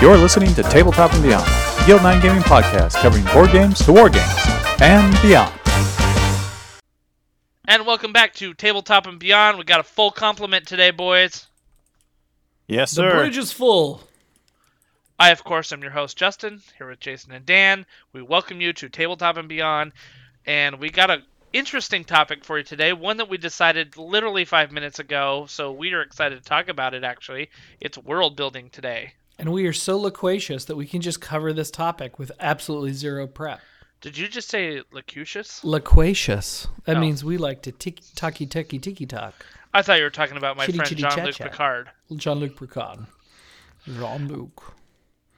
You're listening to Tabletop and Beyond, a Guild 9 gaming podcast covering board games to war games and beyond. And welcome back to Tabletop and Beyond. We got a full complement today, boys. Yes, sir. The bridge is full. I, of course, am your host, Justin, here with Jason and Dan. We welcome you to Tabletop and Beyond. And we got an interesting topic for you today, one that we decided literally five minutes ago. So we are excited to talk about it, actually. It's world building today. And we are so loquacious that we can just cover this topic with absolutely zero prep. Did you just say loquacious? Loquacious. That Oh. means we like to tiki talky tiki tiki talk. I thought you were talking about my Chitty friend chitty Jean chat Luc chat. Picard. Jean Luc Picard. Jean Luc.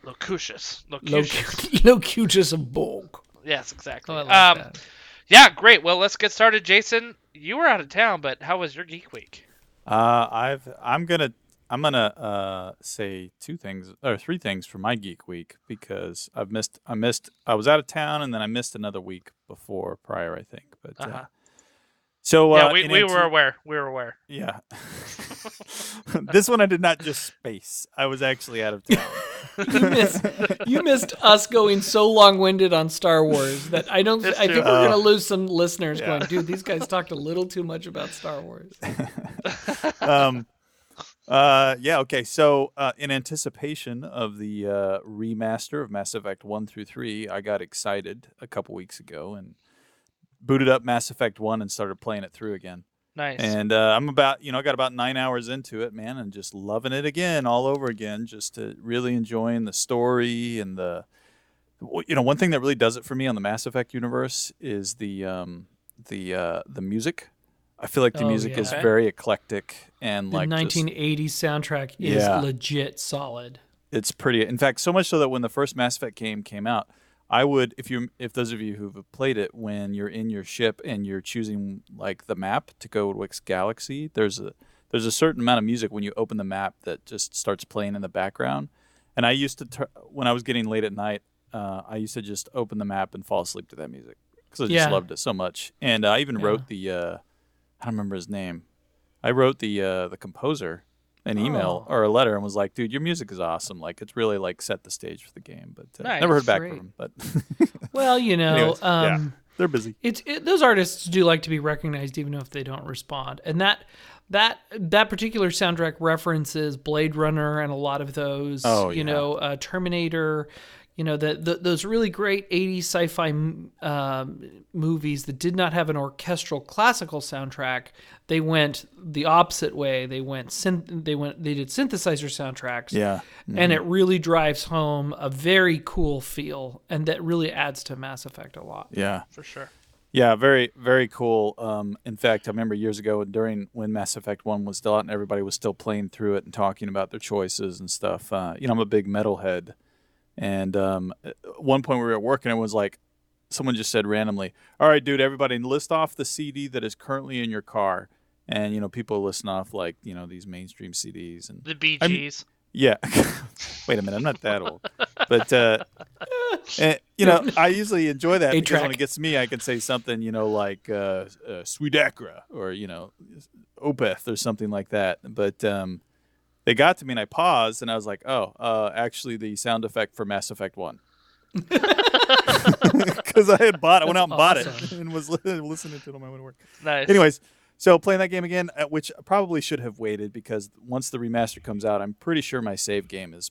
Locucious. Locucious. Locucious of Borg. yes, exactly. Oh, I like um, that. Yeah, great. Well, let's get started. Jason, you were out of town, but how was your geek week? Uh, I've I'm gonna I'm gonna uh, say two things or three things for my geek week because I've missed I missed I was out of town and then I missed another week before prior I think but uh, Uh-huh. so uh, yeah, we, we ante- were aware. We were aware. yeah this one I did not just space I was actually out of town You missed, you missed us going so long-winded on Star Wars that I don't. That's I true. think we're Oh. gonna lose some listeners. Yeah. Going, dude, these guys talked a little too much about Star Wars. um, uh, yeah, okay. So, uh, in anticipation of the uh, remaster of Mass Effect 1 through 3, I got excited a couple weeks ago and booted up Mass Effect 1 and started playing it through again. Nice. And uh, I'm about, you know, I got about nine hours into it, man, and just loving it again, all over again, just to really enjoying the story and the, you know, one thing that really does it for me on the Mass Effect universe is the, um, the, uh, the music. I feel like the Oh, music is yeah. Okay. very eclectic and The like just- 1980s soundtrack is Yeah. legit solid. it's pretty. In fact, so much so that when the first Mass Effect game came out, I would, if you, if those of you who've played it, when you're in your ship and you're choosing like the map to go to which galaxy, there's a there's a certain amount of music when you open the map that just starts playing in the background. And I used to, tur when I was getting late at night, uh, I used to just open the map and fall asleep to that music because I just Yeah. loved it so much. And I even wrote the, uh, I don't remember his name. I wrote the uh, the composer an email Oh. or a letter and was like, "Dude, your music is awesome. Like, it's really like set the stage for the game." But uh, Nice. never heard back Great. from him. But Well, you know, Anyways, yeah. um, they're busy. it's it, those artists do like to be recognized even if they don't respond and that that that particular soundtrack references blade runner and a lot of those Oh, you yeah. know uh, terminator you know the, the those really great 80s sci-fi m- um, movies that did not have an orchestral classical soundtrack they went the opposite way they went synth- they went they did synthesizer soundtracks Yeah. and it really drives home a very cool feel and that really adds to mass effect a lot Yeah. for sure. Yeah, very, very cool. Um, in fact, I remember years ago during when Mass Effect One was still out and everybody was still playing through it and talking about their choices and stuff. Uh, you know, I'm a big metalhead, and um, at one point we were at work and it was like, someone just said randomly, "All right, dude, everybody, list off the CD that is currently in your car." And you know, people listen off like you know these mainstream CDs and The Bee I'm- yeah. Wait a minute, I'm not that old. But uh, eh, you know, I usually enjoy that because when it gets to me, I can say something, you know, like uh, uh, Sweet Acra or you know, Opeth or something like that. But um, they got to me, and I paused, and I was like, "Oh, uh, actually, the sound effect for Mass Effect One." Because I had bought, I went out and bought awesome. it and was li- listening to it on my way to work. Nice. Anyways, so playing that game again, uh, which I probably should have waited because once the remaster comes out, I'm pretty sure my save game is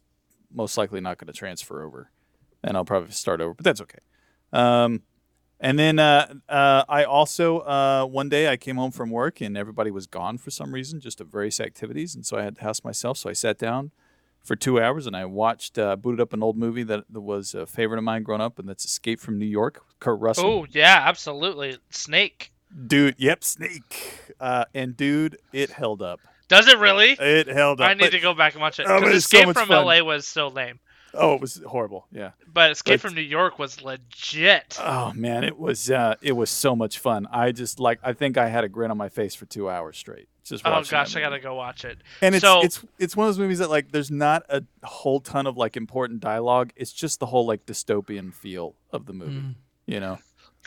most likely not going to transfer over, and I'll probably start over. But that's okay. Um, and then uh, uh, I also uh, one day I came home from work and everybody was gone for some reason, just at various activities, and so I had the house myself. So I sat down for two hours and I watched, uh, booted up an old movie that, was a favorite of mine growing up, and that's Escape from New York, Kurt Russell. Oh yeah, absolutely. Snake. Dude, yep, Snake. Uh, and dude, it held up. Does it really? It held up. I need to go back and watch it. Oh, it's so Escape from fun. LA was so lame, Oh, it was horrible. Yeah. but Escape But- from New York was legit. Oh man, it was uh, it was so much fun. I just like I think I had a grin on my face for two hours straight. Just oh gosh, I gotta go watch it. And it's So- it's it's one of those movies that like there's not a whole ton of like important dialogue. It's just the whole like dystopian feel of the movie. Mm. You know.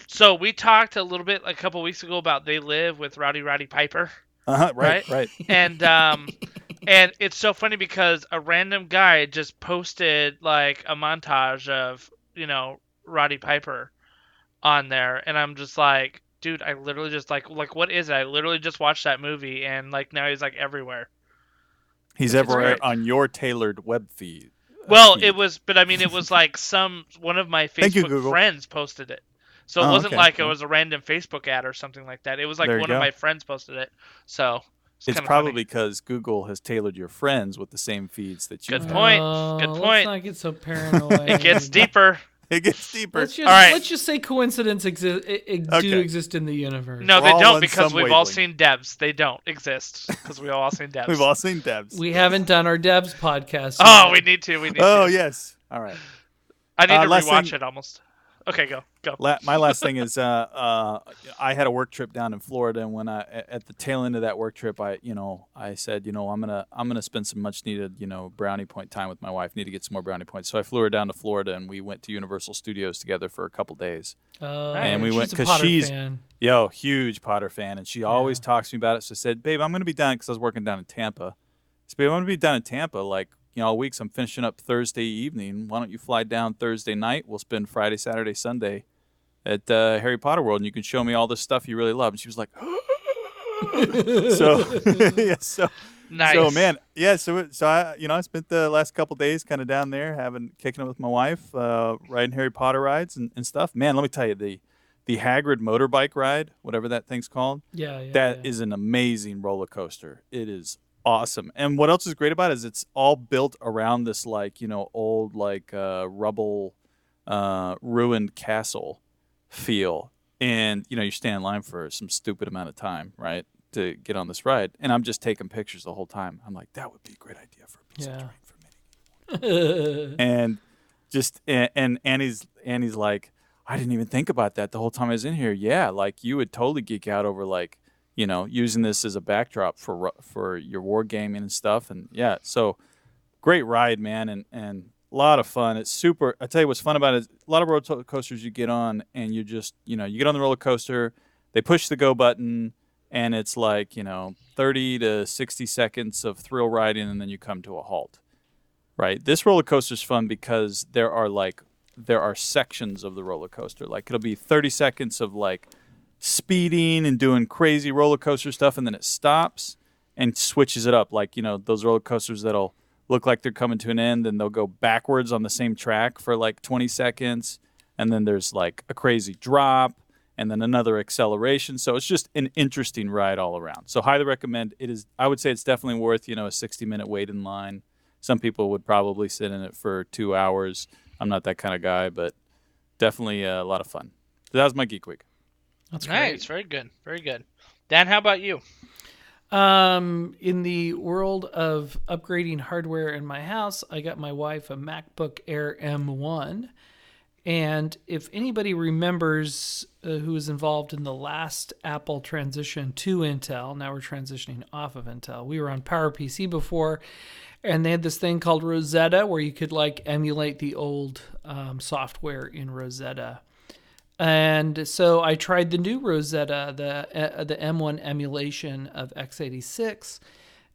So we talked a little bit a couple weeks ago about They Live with Rowdy Roddy Piper, Uh huh. Right. Right? Right. and um, and it's so funny because a random guy just posted like a montage of you know Roddy Piper on there, and I'm just like, dude, I literally just like like what is it? I literally just watched that movie, and like now he's like everywhere. He's everywhere great. on your tailored web feed. uh, Well, feed. it was, but I mean, it was like some one of my Thank you, Facebook friends posted it. So it Oh, wasn't okay. like it was a random Facebook ad or something like that. It was like one of my friends posted it. So it's, It's probably funny. because Google has tailored your friends with the same feeds that you Good have. point. Oh, Good Let's point. not get so paranoid. it gets deeper. It gets deeper. Let's just, All right. let's just say coincidence exi- i- i- do exist in the universe. No, We're they don't because we've all seen Devs. They don't exist because we've all seen Devs. We've all seen Devs. We haven't done our Devs podcast. oh, we need to. We need to. oh to. yes. All right. I need Uh, to last rewatch thing- it almost. Okay, go go. La- my last thing is, uh, uh, I had a work trip down in Florida, and when I at the tail end of that work trip, I, you know, I said, you know, I'm gonna I'm gonna spend some much needed, you know, brownie point time with my wife. Need to get some more brownie points. So I flew her down to Florida, and we went to Universal Studios together for a couple days. Oh, And we she's went- a 'cause Potter she's- fan. Yo, huge Potter fan, and she always talks to me about it. So I said, babe, I'm gonna be down because I was working down in Tampa. So babe, I'm gonna be down in Tampa, like you know, all weeks. I'm finishing up Thursday evening. Why don't you fly down Thursday night? We'll spend Friday, Saturday, Sunday at uh, Harry Potter World, and you can show me all this stuff you really love. And she was like, so yeah, so Nice. so man, yeah. So it- so I you know I spent the last couple days kind of down there having kicking it with my wife, uh, riding Harry Potter rides and, and stuff. Man, let me tell you the the Hagrid motorbike ride, whatever that thing's called, Yeah, yeah. that is yeah. an amazing roller coaster. It is awesome. And what else is great about it is it's all built around this like you know old like uh, rubble uh, ruined castle feel. And you know you stand in line for some stupid amount of time, right, to get on this ride. And I'm just taking pictures the whole time. I'm like, that would be a great idea for a piece Yeah. of terrain for mini and just and, and Annie's Annie's like, I didn't even think about that the whole time I was in here. Yeah, like you would totally geek out over like you know using this as a backdrop for for your wargaming and stuff. And yeah, so great ride, man, and and a lot of fun. It's super. I tell you what's fun about it. A lot of roller coasters you get on, and you just you know you get on the roller coaster, they push the go button. And it's like, you know, 30 to 60 seconds of thrill riding, and then you come to a halt right? This roller coaster is fun because there are like there are sections of the roller coaster. Like it'll be 30 seconds of like speeding and doing crazy roller coaster stuff and then it stops and switches it up like, you know, those roller coasters that'll look like they're coming to an end and they'll go backwards on the same track for like 20 seconds and then there's like a crazy drop and then another acceleration. So it's just an interesting ride all around. So highly recommend. It is I would say it's definitely worth, you know, a 60 minute wait in line. Some people would probably sit in it for two hours. I'm not that kind of guy, but definitely a lot of fun. So that was my geek week. That's great. nice. Very good. Very good. Dan, how about you? Um, in the world of upgrading hardware in my house, I got my wife a MacBook Air M1. And if anybody remembers uh, who was involved in the last Apple transition to Intel, now we're transitioning off of Intel. We were on PowerPC before, and they had this thing called Rosetta where you could like emulate the old um, software in Rosetta. And so I tried the new Rosetta, the uh, the M1 emulation of x86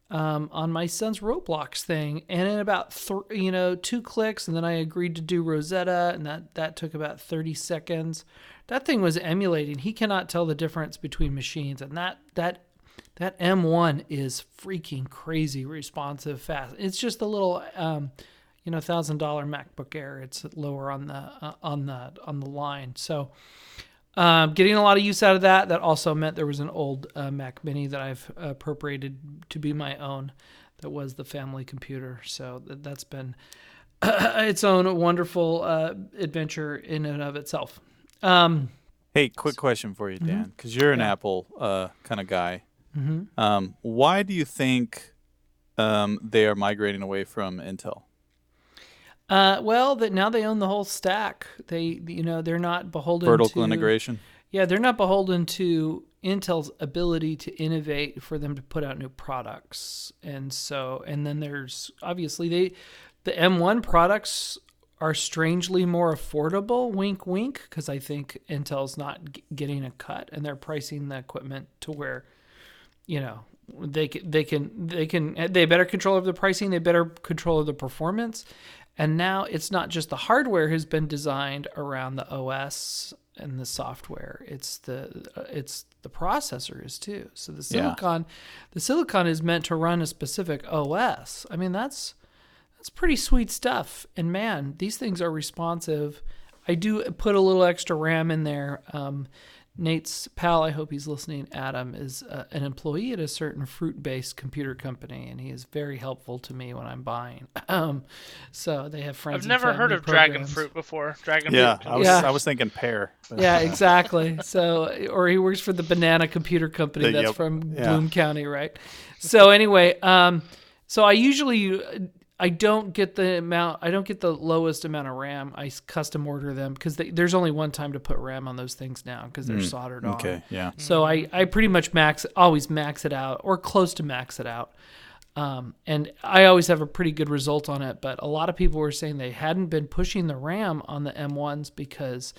um, on my son's Roblox thing, and in about th- you know two clicks, and then I agreed to do Rosetta, and that that took about 30 seconds. That thing was emulating. He cannot tell the difference between machines, and that that that M1 is freaking crazy responsive, fast. It's just a little. Um, you know, thousand dollar MacBook Air. It's lower on the uh, on the on the line. So, um, getting a lot of use out of that. That also meant there was an old uh, Mac Mini that I've appropriated to be my own. That was the family computer. So that, that's been its own wonderful uh, adventure in and of itself. Um, Hey, quick question for you, Dan, because you're an Yeah. Apple uh, kind of guy. mhm. Um, why do you think um, they are migrating away from Intel? Uh, well, that now they own the whole stack. They, you know, they're not beholden Vertical to integration. Yeah, they're not beholden to Intel's ability to innovate for them to put out new products. And so, and then there's obviously they, the M1 products are strangely more affordable, wink, wink, because I think Intel's not g- getting a cut and they're pricing the equipment to where, you know, they can they can they can they better control of the pricing, they better control of the performance, and now it's not just the hardware has been designed around the OS and the software. It's the it's the processor is too. So the Yeah. silicon, the silicon is meant to run a specific OS. I mean that's that's pretty sweet stuff. And man, these things are responsive. I do put a little extra RAM in there. Um, Nate's pal, I hope he's listening. Adam is uh, an employee at a certain fruit-based computer company, and he is very helpful to me when I'm buying. Um, so they have friends. I've never heard family of dragon fruit before. Dragon Yeah, fruit. I was Yeah. I was thinking pear. Yeah, exactly. So, or he works for the Banana Computer Company. The- that's yep. from Yeah. Bloom County, right? So anyway, um, so I usually I don't get the amount. I don't get the lowest amount of RAM. I custom order them because there's only one time to put RAM on those things now because they're soldered on. Mm, Okay, yeah. So I, I pretty much max always max it out or close to max it out. Um, and I always have a pretty good result on it, but a lot of people were saying they hadn't been pushing the RAM on the M1s because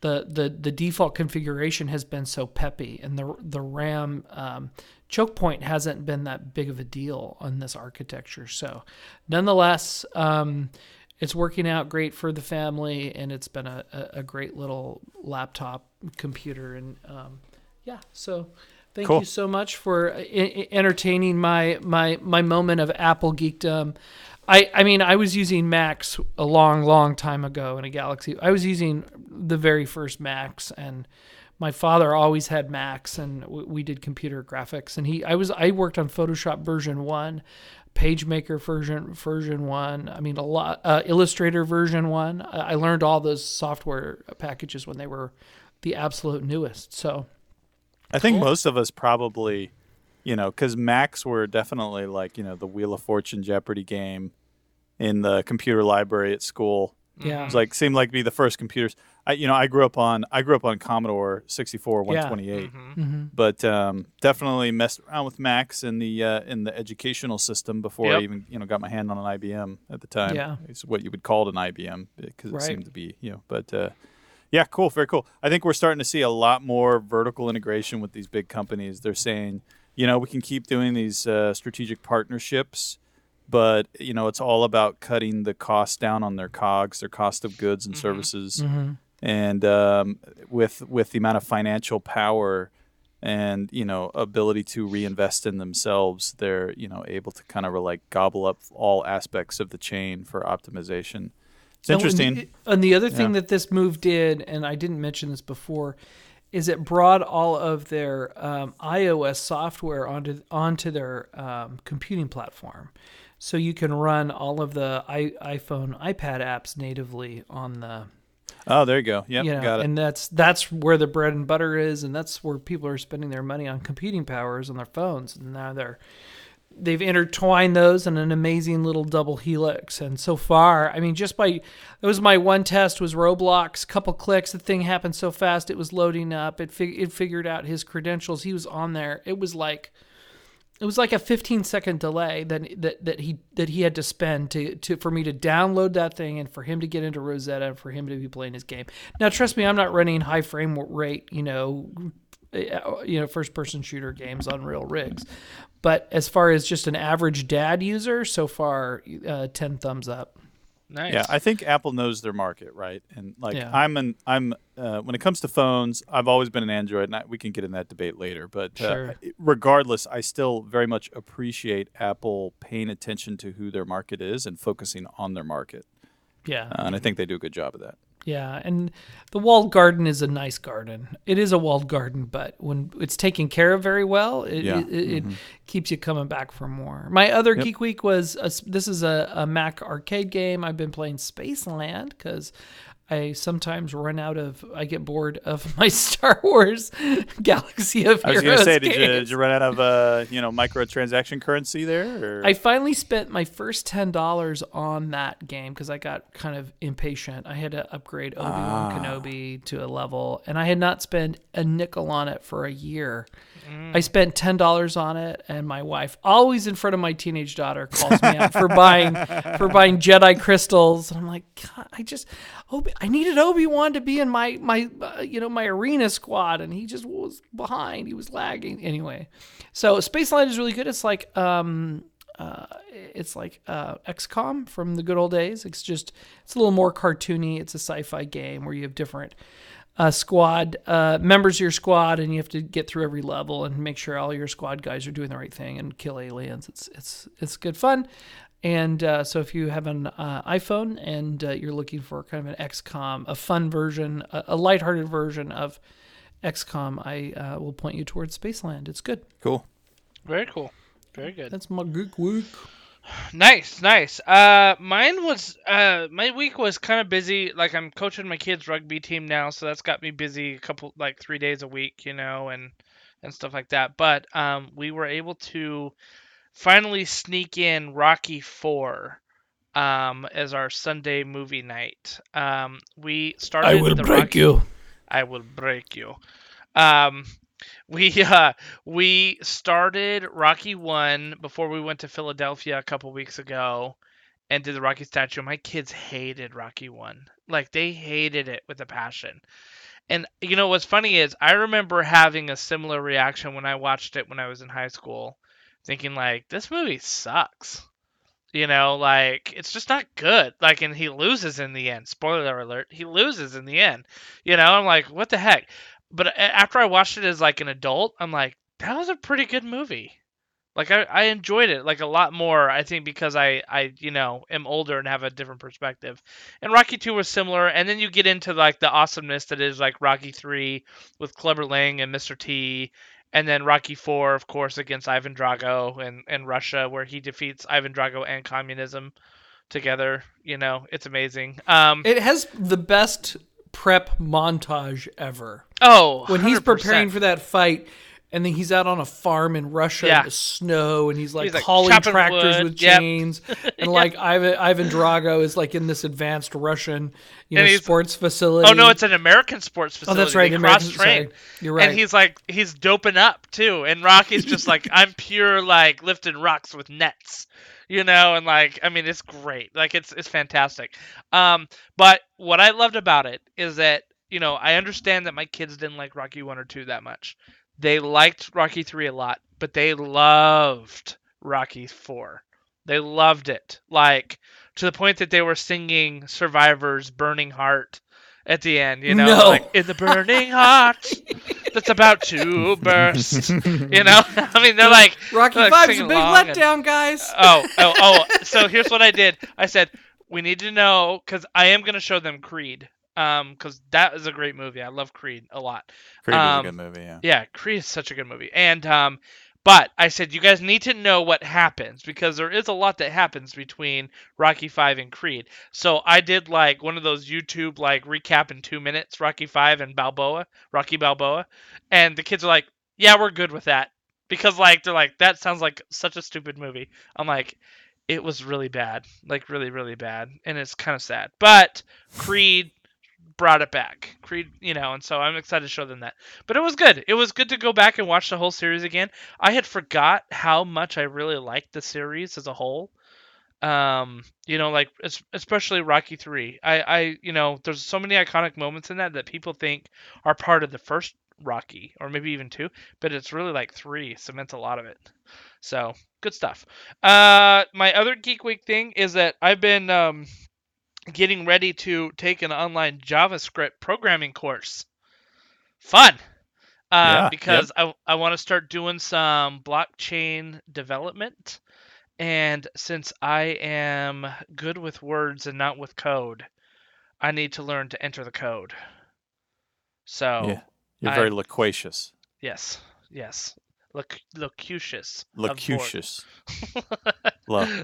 the the, the default configuration has been so peppy, and the the RAM um, choke point hasn't been that big of a deal on this architecture. So, nonetheless, um, it's working out great for the family, and it's been a, a, great little laptop computer, and um, yeah, so. Thank Cool. you so much for uh, e- e- entertaining my my my moment of Apple geekdom. I I mean I was using Macs a long long time ago in a Galaxy. I was using the very first Macs and my father always had Macs and w- we did computer graphics and he I was I worked on Photoshop version 1, PageMaker version version 1. I mean a lot uh, Illustrator version 1. I I learned all those software packages when they were the absolute newest. So I think most of us probably, you know, because Macs were definitely like, you know, the Wheel of Fortune Jeopardy game in the computer library at school. Yeah. It was like seemed like to be the first computers. I, you know, I grew up on I grew up on Commodore 64 128, Mhm. but um, definitely messed around with Macs in the uh, in the educational system before I even you know got my hand on an IBM at the time. Yeah. it's what you would call it an IBM because it Right. seemed to be you know. But uh, yeah, cool, very cool. I think we're starting to see a lot more vertical integration with these big companies. They're saying, you know, we can keep doing these uh, strategic partnerships, but you know, it's all about cutting the cost down on their cogs, their cost of goods and services, Mhm. and um, with with the amount of financial power and you know ability to reinvest in themselves, they're you know able to kind of like gobble up all aspects of the chain for optimization. It's And interesting. the- And the other thing Yeah. that this move did, and I didn't mention this before, is it brought all of their um, iOS software onto onto their um, computing platform, so you can run all of the I, iPhone, iPad apps natively on the oh, there you go. Yeah, you know, got it. and that's that's where the bread and butter is, and that's where people are spending their money on computing powers on their phones, and now they're they've intertwined those in an amazing little double helix. And so far, I mean, just by that was my one test was Roblox. Couple clicks, the thing happened so fast, it was loading up. It fig- it figured out his credentials. He was on there. It was like it was like a 15 second delay that that, that he that he had to spend to, to for me to download that thing and for him to get into Rosetta and for him to be playing his game. Now, trust me, I'm not running high frame rate, you know, uh, you know, first person shooter games on real rigs. But as far as just an average dad user, so far, uh, 10 thumbs up. Nice. Yeah, I think Apple knows their market, right? And like Yeah. I'm an I'm uh, when it comes to phones, I've always been an Android, and I, we can get in that debate later. But uh, Sure. regardless, I still very much appreciate Apple paying attention to who their market is and focusing on their market, Yeah. uh, and I think they do a good job of that. Yeah, and the walled garden is a nice garden. It is a walled garden, but when it's taken care of very well, it, Yeah. it, it, it mm-hmm. keeps you coming back for more. My other Geek Week was a, this is a, a Mac arcade game. I've been playing Spaceland because I sometimes run out of, I get bored of my Star Wars Galaxy of Heroes. I was going to say, did you, did you run out of uh, you know microtransaction currency there? Or? I finally spent my first ten dollars on that game because I got kind of impatient. I had to upgrade Obi Wan Kenobi to a level, and I had not spent a nickel on it for a year. I spent ten dollars on it, and my wife, always in front of my teenage daughter, calls me out for buying for buying Jedi crystals. And I'm like, God, I just, oh, I needed Obi Wan to be in my my uh, you know my arena squad, and he just was behind. He was lagging anyway. So Spaceland is really good. It's like um uh it's like uh XCOM from the good old days. It's just it's a little more cartoony. It's a sci-fi game where you have different uh, squad uh, members of your squad, and you have to get through every level and make sure all your squad guys are doing the right thing and kill aliens. It's it's it's good fun. And uh, so, if you have an uh, iPhone and uh, you're looking for kind of an XCOM, a fun version, a, a lighthearted version of XCOM, I uh, will point you towards Spaceland. It's good. Cool. Very cool. Very good. That's my geek week. Nice, nice. Uh, mine was uh, my week was kind of busy. Like I'm coaching my kids' rugby team now, so that's got me busy a couple, like three days a week, you know, and and stuff like that. But um, we were able to finally sneak in Rocky Four um, as our Sunday movie night. Um, we started. I will the break Rocky- you. I will break you. Um, we uh we started Rocky One before we went to Philadelphia a couple weeks ago, and did the Rocky statue. My kids hated Rocky One, like they hated it with a passion. And you know what's funny is I remember having a similar reaction when I watched it when I was in high school, thinking like this movie sucks. You know, like it's just not good. Like, and he loses in the end. Spoiler alert: he loses in the end. You know, I'm like, what the heck? But after I watched it as like an adult, I'm like, that was a pretty good movie. Like I, I enjoyed it like a lot more. I think because I, I you know am older and have a different perspective. And Rocky Two was similar, and then you get into like the awesomeness that is like Rocky Three with Clubber Lang and Mr. T, and then Rocky Four, of course, against Ivan Drago and and Russia, where he defeats Ivan Drago and communism together. You know, it's amazing. Um, It has the best prep montage ever. oh, When he's preparing for that fight, and then he's out on a farm in Russia Yeah. in the snow, and he's like, He's, like, hauling tractors wood. with Yep. chains, and like Ivan Ivan Drago is like in this advanced Russian, you And know, sports facility. Oh no, it's an American sports facility. oh, that's right, cross train. You're right. And he's like he's doping up too. And Rocky's just like I'm pure like lifting rocks with nets. You know, and like I mean it's great. Like it's it's fantastic. Um but what I loved about it is that, you know, I understand that my kids didn't like Rocky 1 or 2 that much. They liked Rocky 3 a lot, but they loved Rocky 4. They loved it. Like to the point that they were singing Survivor's Burning Heart at the end, you know, No. like in the burning heart that's about to burst. You know, I mean, they're like Rocky like, Five's a big along and- letdown, guys. oh, oh, oh. So here's what I did. I said we need to know because I am going to show them Creed. Um, because that is a great movie. I love Creed a lot. Creed was Um, a good movie. Yeah. Yeah, Creed is such a good movie. And um, but I said you guys need to know what happens because there is a lot that happens between Rocky Five and Creed. So I did like one of those YouTube like recap in two minutes, Rocky Five and Balboa, Rocky Balboa, and the kids are like, "Yeah, we're good with that," because like they're like, "That sounds like such a stupid movie." I'm like, "It was really bad, like really, really bad, and it's kind of sad." But Creed brought it back. Creed, you know, and so I'm excited to show them that. But it was good. It was good to go back and watch the whole series again. I had forgot how much I really liked the series as a whole. Um, you know, like especially Rocky 3. I I you know, there's so many iconic moments in that that people think are part of the first Rocky or maybe even 2, but it's really like 3 cements a lot of it. So, good stuff. Uh my other Geek Week thing is that I've been um getting ready to take an online JavaScript programming course. Fun. Uh, Yeah, because I, I want to start doing some blockchain development. And since I am good with words and not with code, I need to learn to enter the code. So, Yeah. You're I- very loquacious. yes, yes. Loc- locutious. of Borg. Locucious. Lo-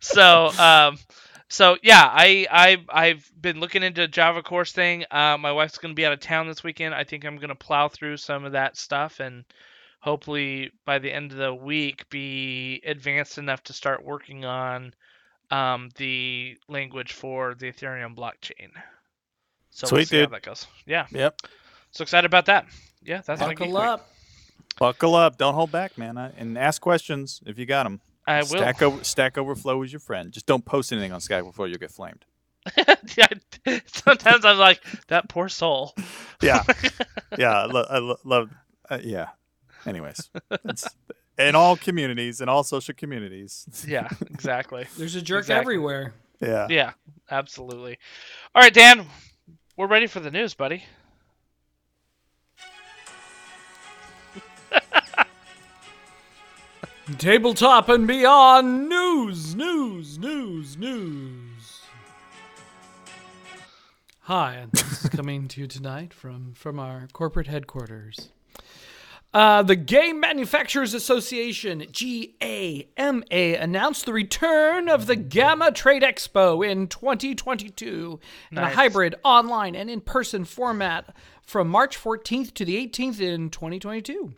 so um so yeah i i i've been looking into java course thing uh my wife's going to be out of town this weekend i think i'm going to plow through some of that stuff and hopefully by the end of the week be advanced enough to start working on um the language for the ethereum blockchain so we'll Sweet, see how dude. that goes yeah Yep. so excited about that yeah that's my geek Buckle week. up. Buckle up. Don't hold back, man. I- And ask questions if you got them. I will. Stack over, Stack Overflow is your friend. Just don't post anything on Stack Overflow; you'll get flamed. sometimes I'm like that poor soul. Yeah, yeah. I, lo- I lo- love. Uh, yeah. Anyways, it's in all communities, in all social communities. Yeah, exactly. There's a jerk Exactly. everywhere. Yeah. Yeah, absolutely. All right, Dan, we're ready for the news, buddy. Tabletop and beyond news, news, news, news. Hi, and this is coming to you tonight from from our corporate headquarters. Uh, the Game Manufacturers Association (GAMA) announced the return of the GAMA Trade Expo in 2022 in a hybrid online and in-person format from March 14th to the 18th in 2022.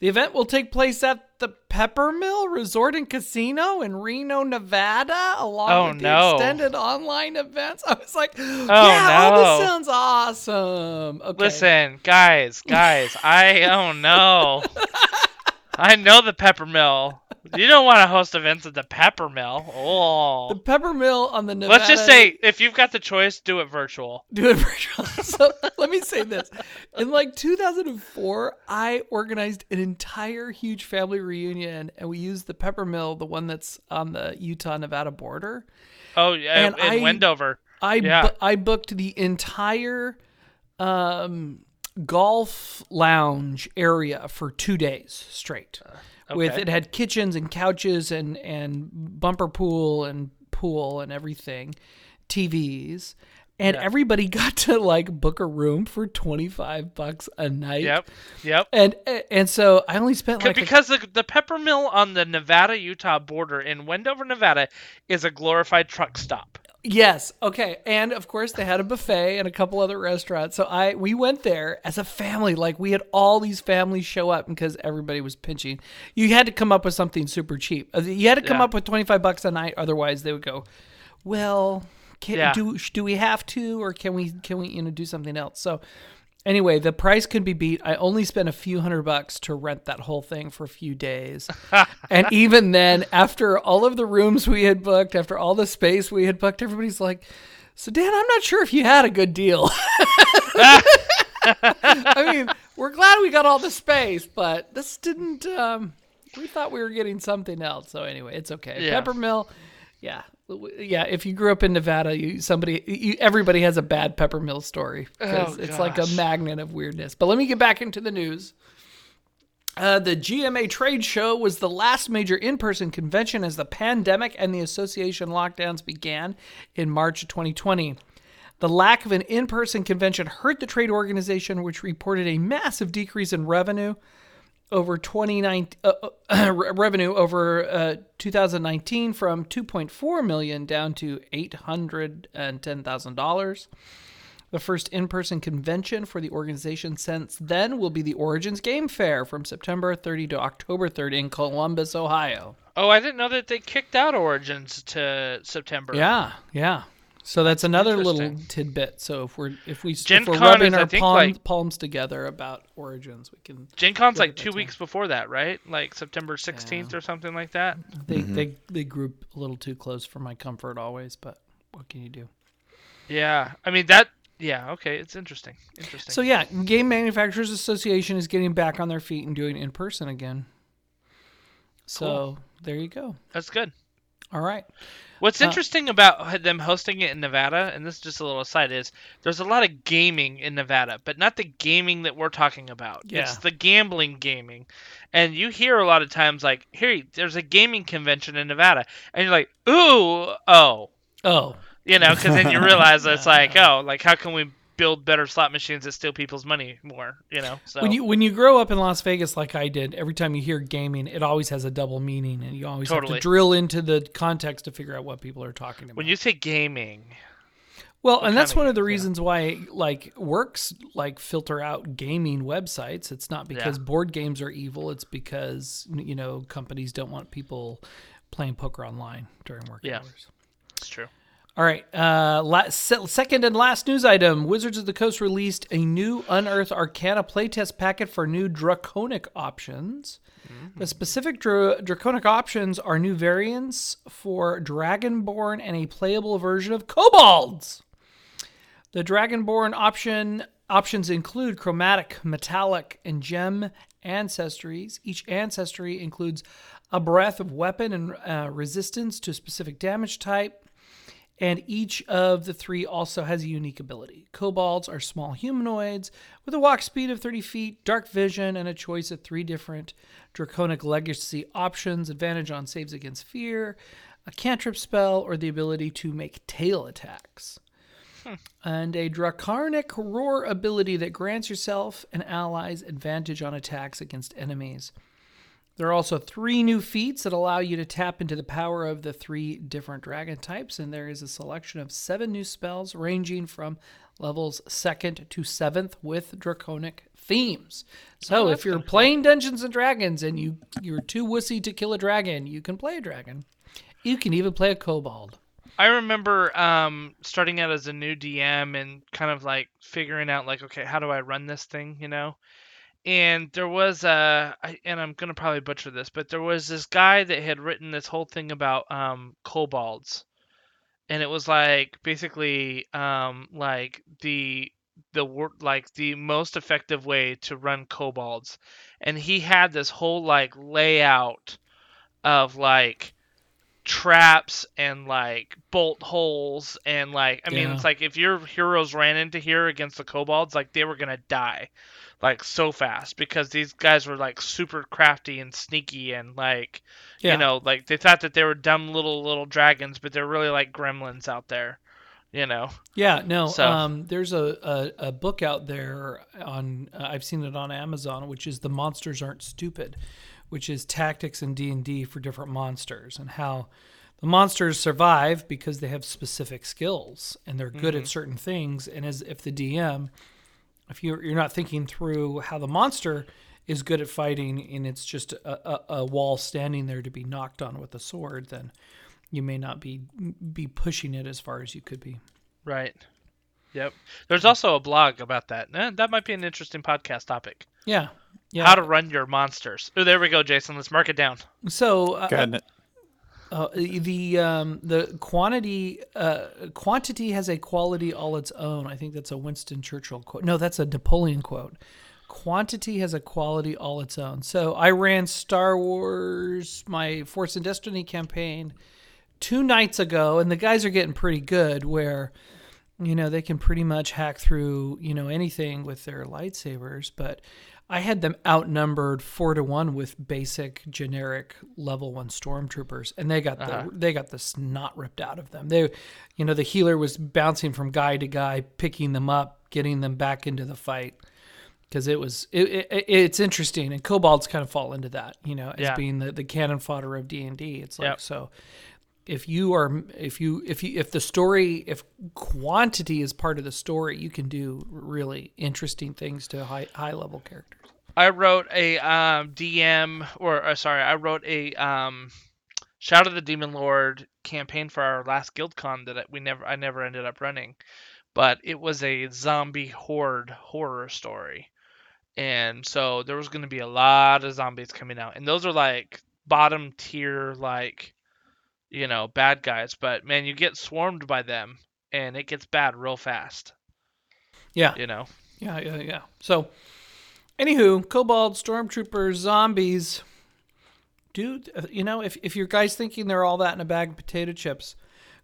The event will take place at the Peppermill Resort and Casino in Reno, Nevada, along Oh, with the no. extended online events. I was like, oh, yeah, oh, this sounds awesome. Okay. Listen, guys, guys, I oh no. I know the Peppermill. You don't want to host events at the Peppermill. Oh. The. Peppermill on the Nevada. Let's just say if you've got the choice, do it virtual. do it virtual. so let me say this: in like 2004, I organized an entire huge family reunion, and we used the Peppermill, the one that's on the Utah-Nevada border. Oh, yeah, And in I- Wendover. I Yeah. bu- I booked the entire um, golf lounge area for two days straight. Uh, With okay. it had kitchens and couches and and bumper pool and pool and everything, TVs, and everybody got to like book a room for twenty five bucks a night. Yep, yep. And and so I only spent like a because the the Peppermill on the Nevada Utah border in Wendover, Nevada, is a glorified truck stop. Yes. Okay. And of course they had a buffet and a couple other restaurants. So I we went there as a family. Like we had all these families show up because everybody was pinching. You had to come up with something super cheap. Uh, You had to come Yeah. up with 25 bucks a night otherwise they would go, "Well, can Yeah. do do we have to or can we can we you know do something else?" So Anyway, the price could be beat. I only spent a few hundred bucks to rent that whole thing for a few days. and even then, after all of the rooms we had booked, after all the space we had booked, everybody's like, So, Dan, I'm not sure if you had a good deal. I mean, we're glad we got all the space, but this didn't. Um, we thought we were getting something else. So, anyway, it's okay. Yeah. Peppermill, yeah. Yeah, if you grew up in Nevada, you somebody you, everybody has a bad peppermill story because Oh, it's like a magnet of weirdness. But let me get back into the news. Uh, the GAMA trade show was the last major in person convention as the pandemic and the association lockdowns began in March of 2020. The lack of an in person convention hurt the trade organization, which reported a massive decrease in revenue over 2019 uh, uh, revenue over uh, 2019 from 2.4 million down to $810,000. The first in-person convention for the organization since then will be the Origins Game Fair from September 30 to October 3rd in Columbus, Ohio. Oh, I didn't know that they kicked out Origins to September. Yeah, yeah. So that's another little tidbit. So if we're if we Gen if we're Con rubbing is, our think, palm, like- palms together about Origins, we can Gen Con's like two that weeks before that, right? Like September 16th or something like that. they mm-hmm. they they group a little too close for my comfort always, but what can you do? Yeah. I mean, that. Yeah, okay. It's interesting. Interesting. So yeah, Game Manufacturers Association is getting back on their feet and doing in person again. So there you go. That's good. All right. What's Uh, interesting about them hosting it in Nevada, and this is just a little aside, is there's a lot of gaming in Nevada, but not the gaming that we're talking about. Yeah. It's the gambling gaming. And you hear a lot of times like, here, there's a gaming convention in Nevada. And you're like, ooh, oh. Oh, You know, because then you realize it's like, oh, like, how can we build better slot machines that steal people's money more? You know? So, when you when you grow up in Las Vegas like I did, every time you hear gaming, it always has a double meaning, and you always have to drill into the context to figure out what people are talking about. when you say gaming, Well, and that's one of the games, yeah. reasons why like works like filter out gaming websites. It's not because Yeah. board games are evil. It's because you know companies don't want people playing poker online during work Yeah. hours. it's true. All right. Uh, la- se- second and last news item: Wizards of the Coast released a new Unearthed Arcana playtest packet for new Draconic options. The specific dra- Draconic options are new variants for Dragonborn and a playable version of Kobolds. The Dragonborn option options include chromatic, metallic, and gem ancestries. Each ancestry includes a breath of weapon and uh, resistance to specific damage type. And each of the three also has a unique ability. Kobolds are small humanoids with a walk speed of 30 feet, dark vision, and a choice of three different Draconic Legacy options advantage on saves against fear, a cantrip spell, or the ability to make tail attacks. Hmm. And a Draconic Roar ability that grants yourself and allies advantage on attacks against enemies. There are also three new feats that allow you to tap into the power of the three different dragon types, and there is a selection of seven new spells ranging from levels second to seventh with draconic themes. So if you're playing Dungeons and Dragons and you you're too wussy to kill a dragon, you can play a dragon. You can even play a kobold. I remember um, starting out as a new DM and kind of like figuring out like, okay, how do I run this thing, you know? And there was a, I, and I'm gonna probably butcher this, but there was this guy that had written this whole thing about um, kobolds, and it was like basically um, like the the wor- like the most effective way to run kobolds, and he had this whole like layout of like traps and like bolt holes and like I mean Yeah. it's like if your heroes ran into here against the kobolds like they were gonna die like so fast because these guys were like super crafty and sneaky and like Yeah. you know like they thought that they were dumb little little dragons but they're really like gremlins out there you know Yeah, no. So- Um, there's a, a, a book out there on uh, I've seen it on Amazon, which is "The Monsters Aren't Stupid," which is tactics in D and D for different monsters and how the monsters survive because they have specific skills and they're good at certain things. And as if the DM, if you're you're not thinking through how the monster is good at fighting and it's just a, a, a wall standing there to be knocked on with a sword, then you may not be be pushing it as far as you could be. right yep there's also a blog about that Eh, that might be an interesting podcast topic Yeah. Yeah. how to run your monsters oh there we go jason let's mark it down so uh, Got it. Uh, the um, the quantity uh, quantity has a quality all its own. I think that's a Winston Churchill quote. No, that's a Napoleon quote. Quantity has a quality all its own. So I ran Star Wars, my Force and Destiny campaign, two nights ago, and the guys are getting pretty good. Where you know they can pretty much hack through you know anything with their lightsabers but i had them outnumbered four to one with basic generic level one stormtroopers and they got the uh-huh. they got the snot ripped out of them they you know the healer was bouncing from guy to guy picking them up getting them back into the fight because it was it, it, it's interesting and kobolds kind of fall into that you know as Yeah. being the, the cannon fodder of d&d it's like Yep. so if you are if you if you if the story if quantity is part of the story you can do really interesting things to high high level characters I wrote a um, DM, or uh, sorry, I wrote a um, Shadow of the Demon Lord campaign for our last GuildCon that we never, I never ended up running, but it was a zombie horde horror story, and so there was going to be a lot of zombies coming out, and those are like bottom tier, like you know, bad guys. But man, you get swarmed by them, and it gets bad real fast. yeah You know. yeah yeah yeah so anywho kobold stormtroopers zombies dude uh, you know if, if your guys thinking they're all that in a bag of potato chips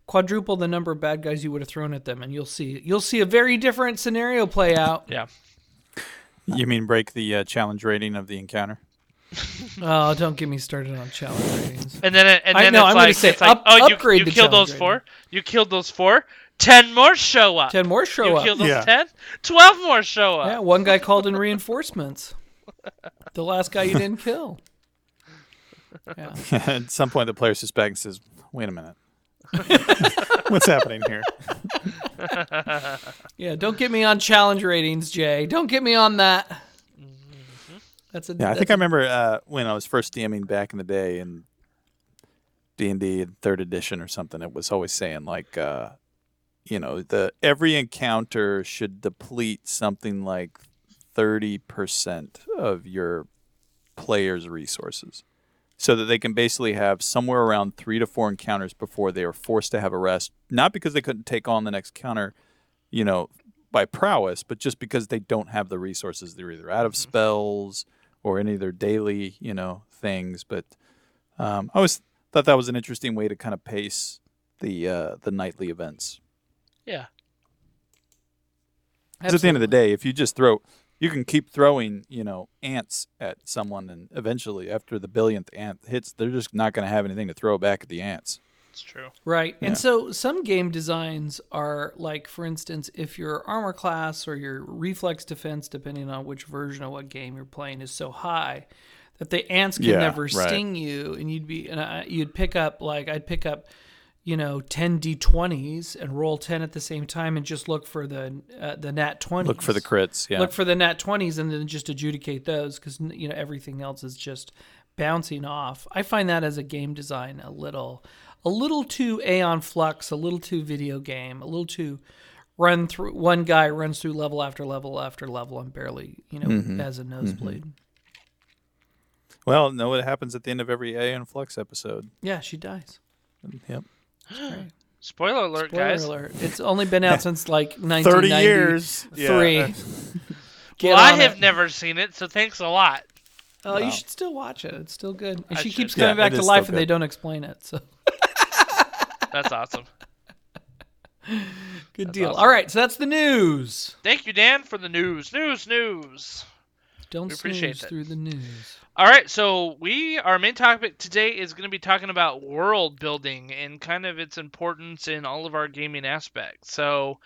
quadruple the number of bad guys you would have thrown at them and you'll see you'll see a very different scenario play out Yeah. You mean break the uh, challenge rating of the encounter? oh don't get me started on challenge ratings And then, it, and I then know, it's I'm gonna say it's like up- oh, you, upgrade you the killed those challenge four. You killed those four. Ten more show up. 10 more show you up killed those Yeah. ten. Twelve more show up. Yeah, one guy called in reinforcements. The last guy you didn't kill. Yeah. At some point, the player sits back says, "Wait a minute, what's happening here?" Yeah, don't get me on challenge ratings, Jay. Don't get me on that. That's a Yeah, I think I a- remember uh, when I was first DMing back in the day, in D and D third edition or something. It was always saying like, uh, you know, the every encounter should deplete something like thirty percent of your player's resources, so that they can basically have somewhere around three to four encounters before they are forced to have a rest. Not because they couldn't take on the next counter, you know, by prowess, but just because they don't have the resources. They're either out of Mm-hmm. spells or any of their daily, you know, things. But um, I always thought that was an interesting way to kind of pace the uh, the nightly events. Yeah. Because at the end of the day, if you just throw, you can keep throwing, you know, ants at someone, and eventually, after the billionth ant hits, they're just not going to have anything to throw back at the ants. It's true. Right. Yeah. And so some game designs are like, for instance, if your armor class or your reflex defense, depending on which version of what game you're playing, is so high that the ants can Yeah, never right. sting you, and you'd be, and I, you'd pick up like I'd pick up, you know, ten d20s and roll ten at the same time, and just look for the uh, the nat 20s. Look for the crits. Yeah. Look for the nat 20s and then just adjudicate those because you know everything else is just bouncing off. I find that as a game design a little a little too Aeon Flux, a little too video game, a little too run through one guy runs through level after level after level and barely, you know, Mm-hmm. as a nosebleed. well, no, it happens at the end of every Aeon Flux episode. Yeah, she dies. Yep. Great. Spoiler alert, Spoiler guys. alert. It's only been out since like 30 1993. years. Yeah. Well, I have it. never seen it, so thanks a lot. Oh, you Wow. should still watch it. It's still good. And I she should. keeps Yeah, coming back to life still and they don't explain it. So That's awesome. good That's deal. awesome. All right, so that's the news. Thank you, Dan, for the news. News, news. Don't We appreciate snooze through the news. All right, so we our main topic today is going to be talking about world building and kind of its importance in all of our gaming aspects. So,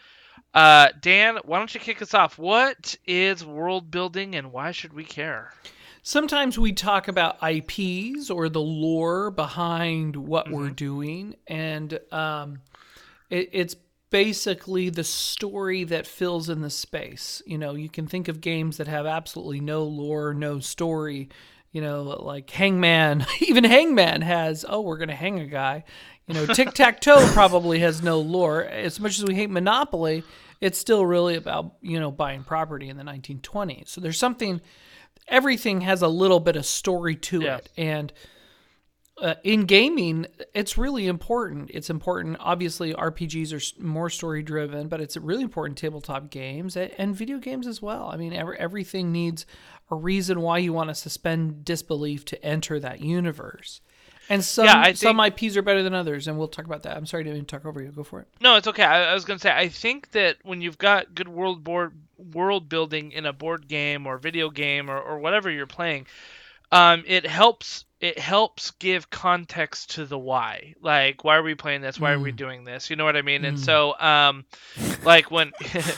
uh, Dan, why don't you kick us off? What is world building and why should we care? Sometimes we talk about IPs or the lore behind what Mm-hmm. we're doing, and um, it, it's basically the story that fills in the space. You know, you can think of games that have absolutely no lore, no story. You know, like Hangman. Even Hangman has, oh, we're going to hang a guy. You know, Tic Tac Toe probably has no lore. As much as we hate Monopoly, it's still really about, you know, buying property in the 1920s. So there's something everything has a little bit of story to Yeah. it and uh, in gaming it's really important it's important obviously rpgs are more story driven but it's really important tabletop games and, and video games as well i mean every, everything needs a reason why you want to suspend disbelief to enter that universe and some Yeah, I some ips are better than others and we'll talk about that i'm sorry to talk over you go for it No, it's okay. I, I was going to say I think that when you've got good world board world building in a board game or video game or, or whatever you're playing, um, it helps it helps give context to the why. Like, why are we playing this? Why are we doing this? You know what I mean? And so, um, like when you Just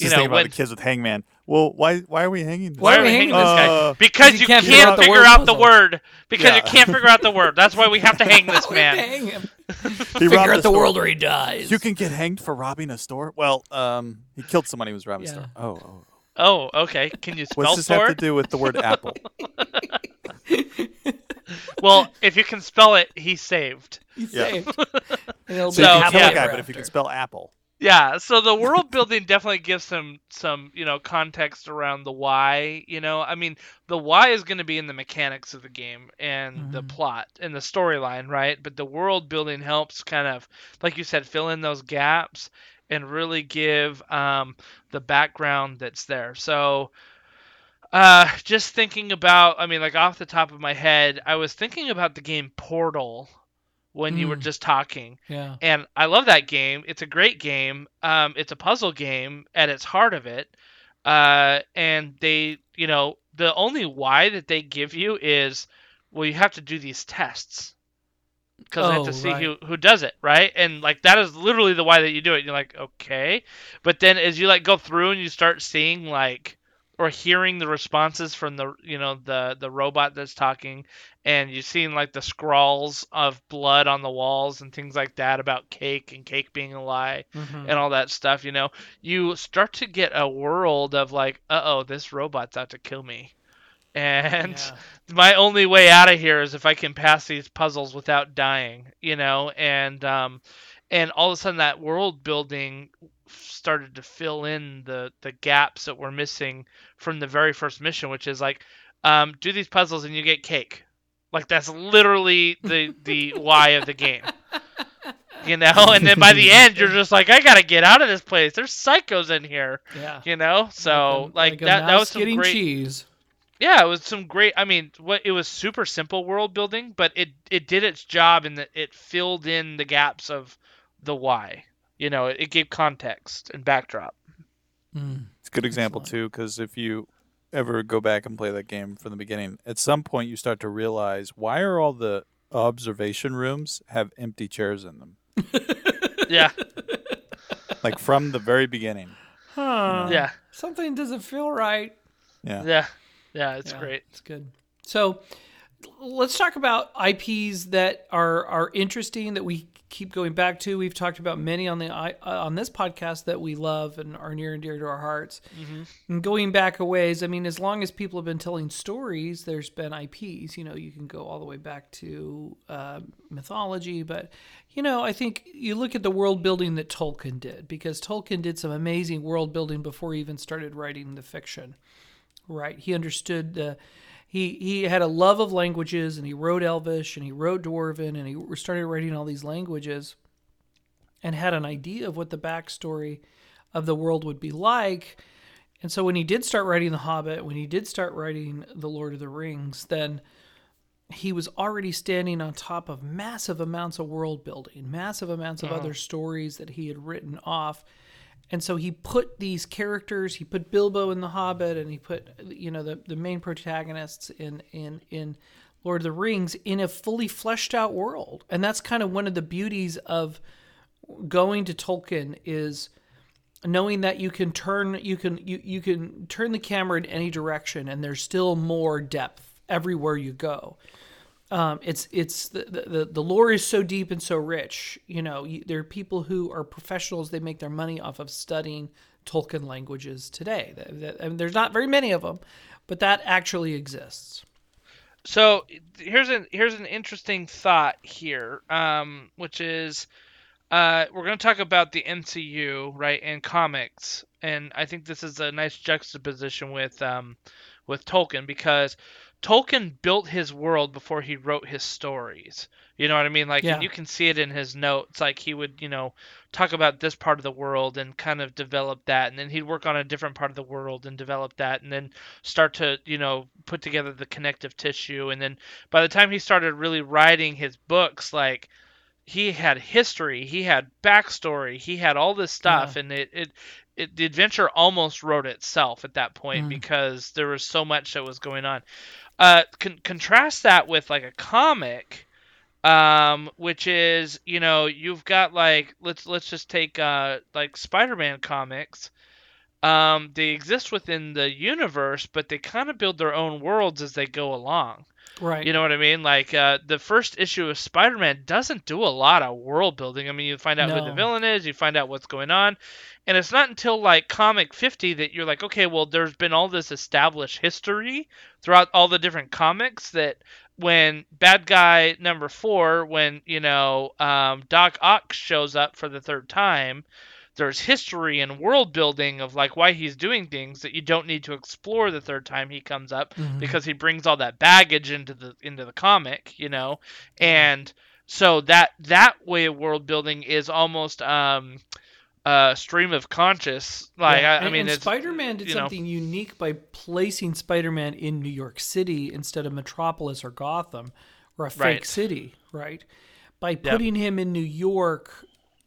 know think about when the kids with Hangman. Well, why why are we hanging? This Why why are are we we hanging hanging this this guy? guy? Because you you can't can't, figure out the figure word out the word. Because you can't figure out the word. That's why we have to hang this man. Hang him. He robbed figure out the store. world or he dies You can get hanged for robbing a store. Well, um, he killed somebody who was robbing Yeah. a store. Oh, oh. Oh, okay. Can you spell What's this have to do with the word apple? Well, if you can spell it, he's saved. He's Yeah. saved. It'll So be you can kill yeah. a guy, but if you can spell apple, Yeah, so the world building definitely gives some some, you know, context around the why, you know. I mean, the why is going to be in the mechanics of the game and the plot and the storyline, right? But the world building helps kind of like you said fill in those gaps and really give um the background that's there. So uh just thinking about I mean like off the top of my head, I was thinking about the game Portal when you were Mm. just talking yeah and I love that game. It's a great game. Um, it's a puzzle game at its heart of it. Uh, and they, you know, the only why that they give you is, well, you have to do these tests because I have Oh, to see right. who who does it, right? And like that is literally the why that you do it. You're like, okay, but then as you like go through and you start seeing like or hearing the responses from the you know the the robot that's talking and you've seen like the scrawls of blood on the walls and things like that about cake and cake being a lie Mhm. and all that stuff you know you start to get a world of like uh-oh this robot's out to kill me and Yeah. my only way out of here is if I can pass these puzzles without dying, you know, and um, and all of a sudden that world building started to fill in the the gaps that were missing from the very first mission, which is like, um, do these puzzles and you get cake, like that's literally the the why of the game. You know, and then by the end, you're just like, I gotta get out of this place. There's psychos in here. Yeah. You know, so a- like, a that. That was some getting great. cheese. Yeah, it was some great. I mean, what it was super simple world building, but it it did its job in that it filled in the gaps of the why. You know, it, it gave context and backdrop. Mm. It's a good example Excellent. too, because if you ever go back and play that game from the beginning, at some point you start to realize why are all the observation rooms have empty chairs in them, Yeah, like from the very beginning. Huh. yeah, Something doesn't feel right. Yeah. yeah, yeah. It's Yeah, great. It's good. So let's talk about IPs that are are interesting that we keep going back to. We've talked about many on the uh, on this podcast that we love and are near and dear to our hearts. And going back a ways, I mean, as long as people have been telling stories, there's been IPs. You know, you can go all the way back to uh, mythology, but you know, I think you look at the world building that Tolkien did because Tolkien did some amazing world building before he even started writing the fiction right he understood the he he had a love of languages and he wrote elvish and he wrote dwarven and he started writing all these languages and had an idea of what the backstory of the world would be like. And so when he did start writing the hobbit when he did start writing the lord of the rings then he was already standing on top of massive amounts of world building massive amounts of other stories that he had written off and so he put these characters, he put Bilbo in The Hobbit, and he put you know the, the main protagonists in in in Lord of the Rings in a fully fleshed out world, and that's kind of one of the beauties of going to Tolkien is knowing that you can turn you can you, you can turn the camera in any direction, and there's still more depth everywhere you go um, it's it's the, the the lore is so deep and so rich. You know, you, there are people who are professionals. They make their money off of studying Tolkien languages today. That, that- there's not very many of them, but that actually exists. So here's an here's an interesting thought here, um, which is uh, we're going to talk about the MCU, right, and comics, and I think this is a nice juxtaposition with um, with Tolkien because Tolkien built his world before he wrote his stories. You know what I mean? Like, Yeah. and you can see it in his notes. Like, he would, you know, talk about this part of the world and kind of develop that, and then he'd work on a different part of the world and develop that, and then start to, you know, put together the connective tissue. And then by the time he started really writing his books, like, he had history, he had backstory, he had all this stuff, and it, it, it the adventure almost wrote itself at that point Mm. because there was so much that was going on. Uh, con- contrast that with like a comic, um, which is you know you've got like let's let's just take uh like Spider-Man comics. Um, they exist within the universe, but they kind of build their own worlds as they go along. Right. You know what I mean? Like uh, the first issue of Spider-Man doesn't do a lot of world building. I mean, you find out who the villain is, you find out what's going on, and it's not until like comic 50 that you're like, okay, well, there's been all this established history throughout all the different comics that when bad guy number four, when you know um, Doc Ock shows up for the third time, there's history and world building of like why he's doing things that you don't need to explore the third time he comes up Mhm. because he brings all that baggage into the into the comic, you know, and so that that way of world building is almost um a stream of conscious like Yeah. I, I mean Spider-Man did you know. something unique by placing Spider-Man in New York City instead of Metropolis or Gotham or a fake Right. city, right? By putting him in New York,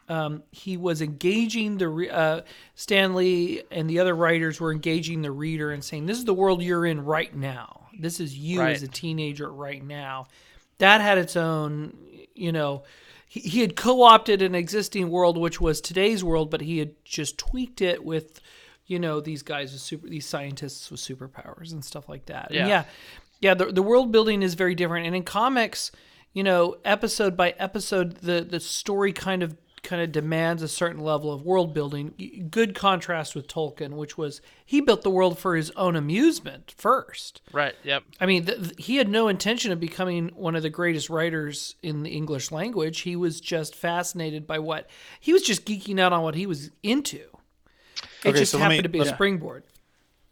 um, he was engaging the re- uh, Stan Lee and the other writers were engaging the reader and saying, "This is the world you're in right now. This is you Right. as a teenager right now." That had its own, you know. He, he had co-opted an existing world, which was today's world, but he had just tweaked it with, you know, these guys with super, these scientists with superpowers and stuff like that. And Yeah. yeah, yeah. The the world building is very different, and in comics, you know, episode by episode, the the story kind of kind of demands a certain level of world building. Good contrast with Tolkien, which was he built the world for his own amusement first. Right. Yep. I mean, th- th- he had no intention of becoming one of the greatest writers in the English language. He was just fascinated by what he was just geeking out on what he was into. It Okay, just so happened me- to be a springboard.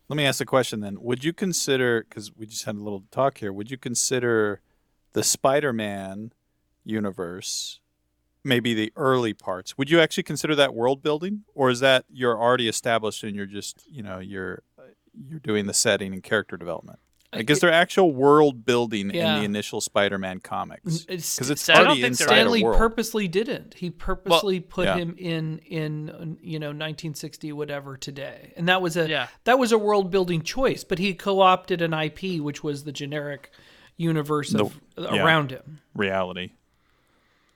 Let me ask a question then. Would you consider, because we just had a little talk here, would you consider the Spider Man universe, maybe the early parts, would you actually consider that world building? Or is that you're already established and you're just, you know, you're uh, you're doing the setting and character development? Like, is there actual world building in the initial Spider Man comics? Because it's I don't already inside. Stan Lee a world. purposely didn't. He purposely put yeah. him in in you know 1960 whatever today, and that was a Yeah. that was a world building choice. But he co opted an IP, which was the generic universe of, yeah. around him. reality.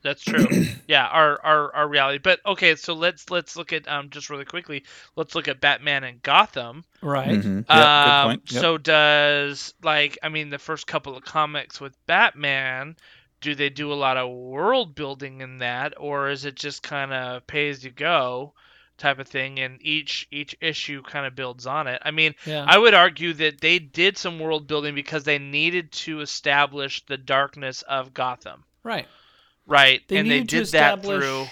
That's true. yeah, our, our our reality. But okay, so let's let's look at um just really quickly. Let's look at Batman and Gotham. Right. Mhm. Yeah, good um, point. Yep. So does like I mean the first couple of comics with Batman, do they do a lot of world building in that, or is it just kind of pay as you go type of thing, and each each issue kind of builds on it? I mean, Yeah. I would argue that they did some world building because they needed to establish the darkness of Gotham. right. Right, They and they did that through.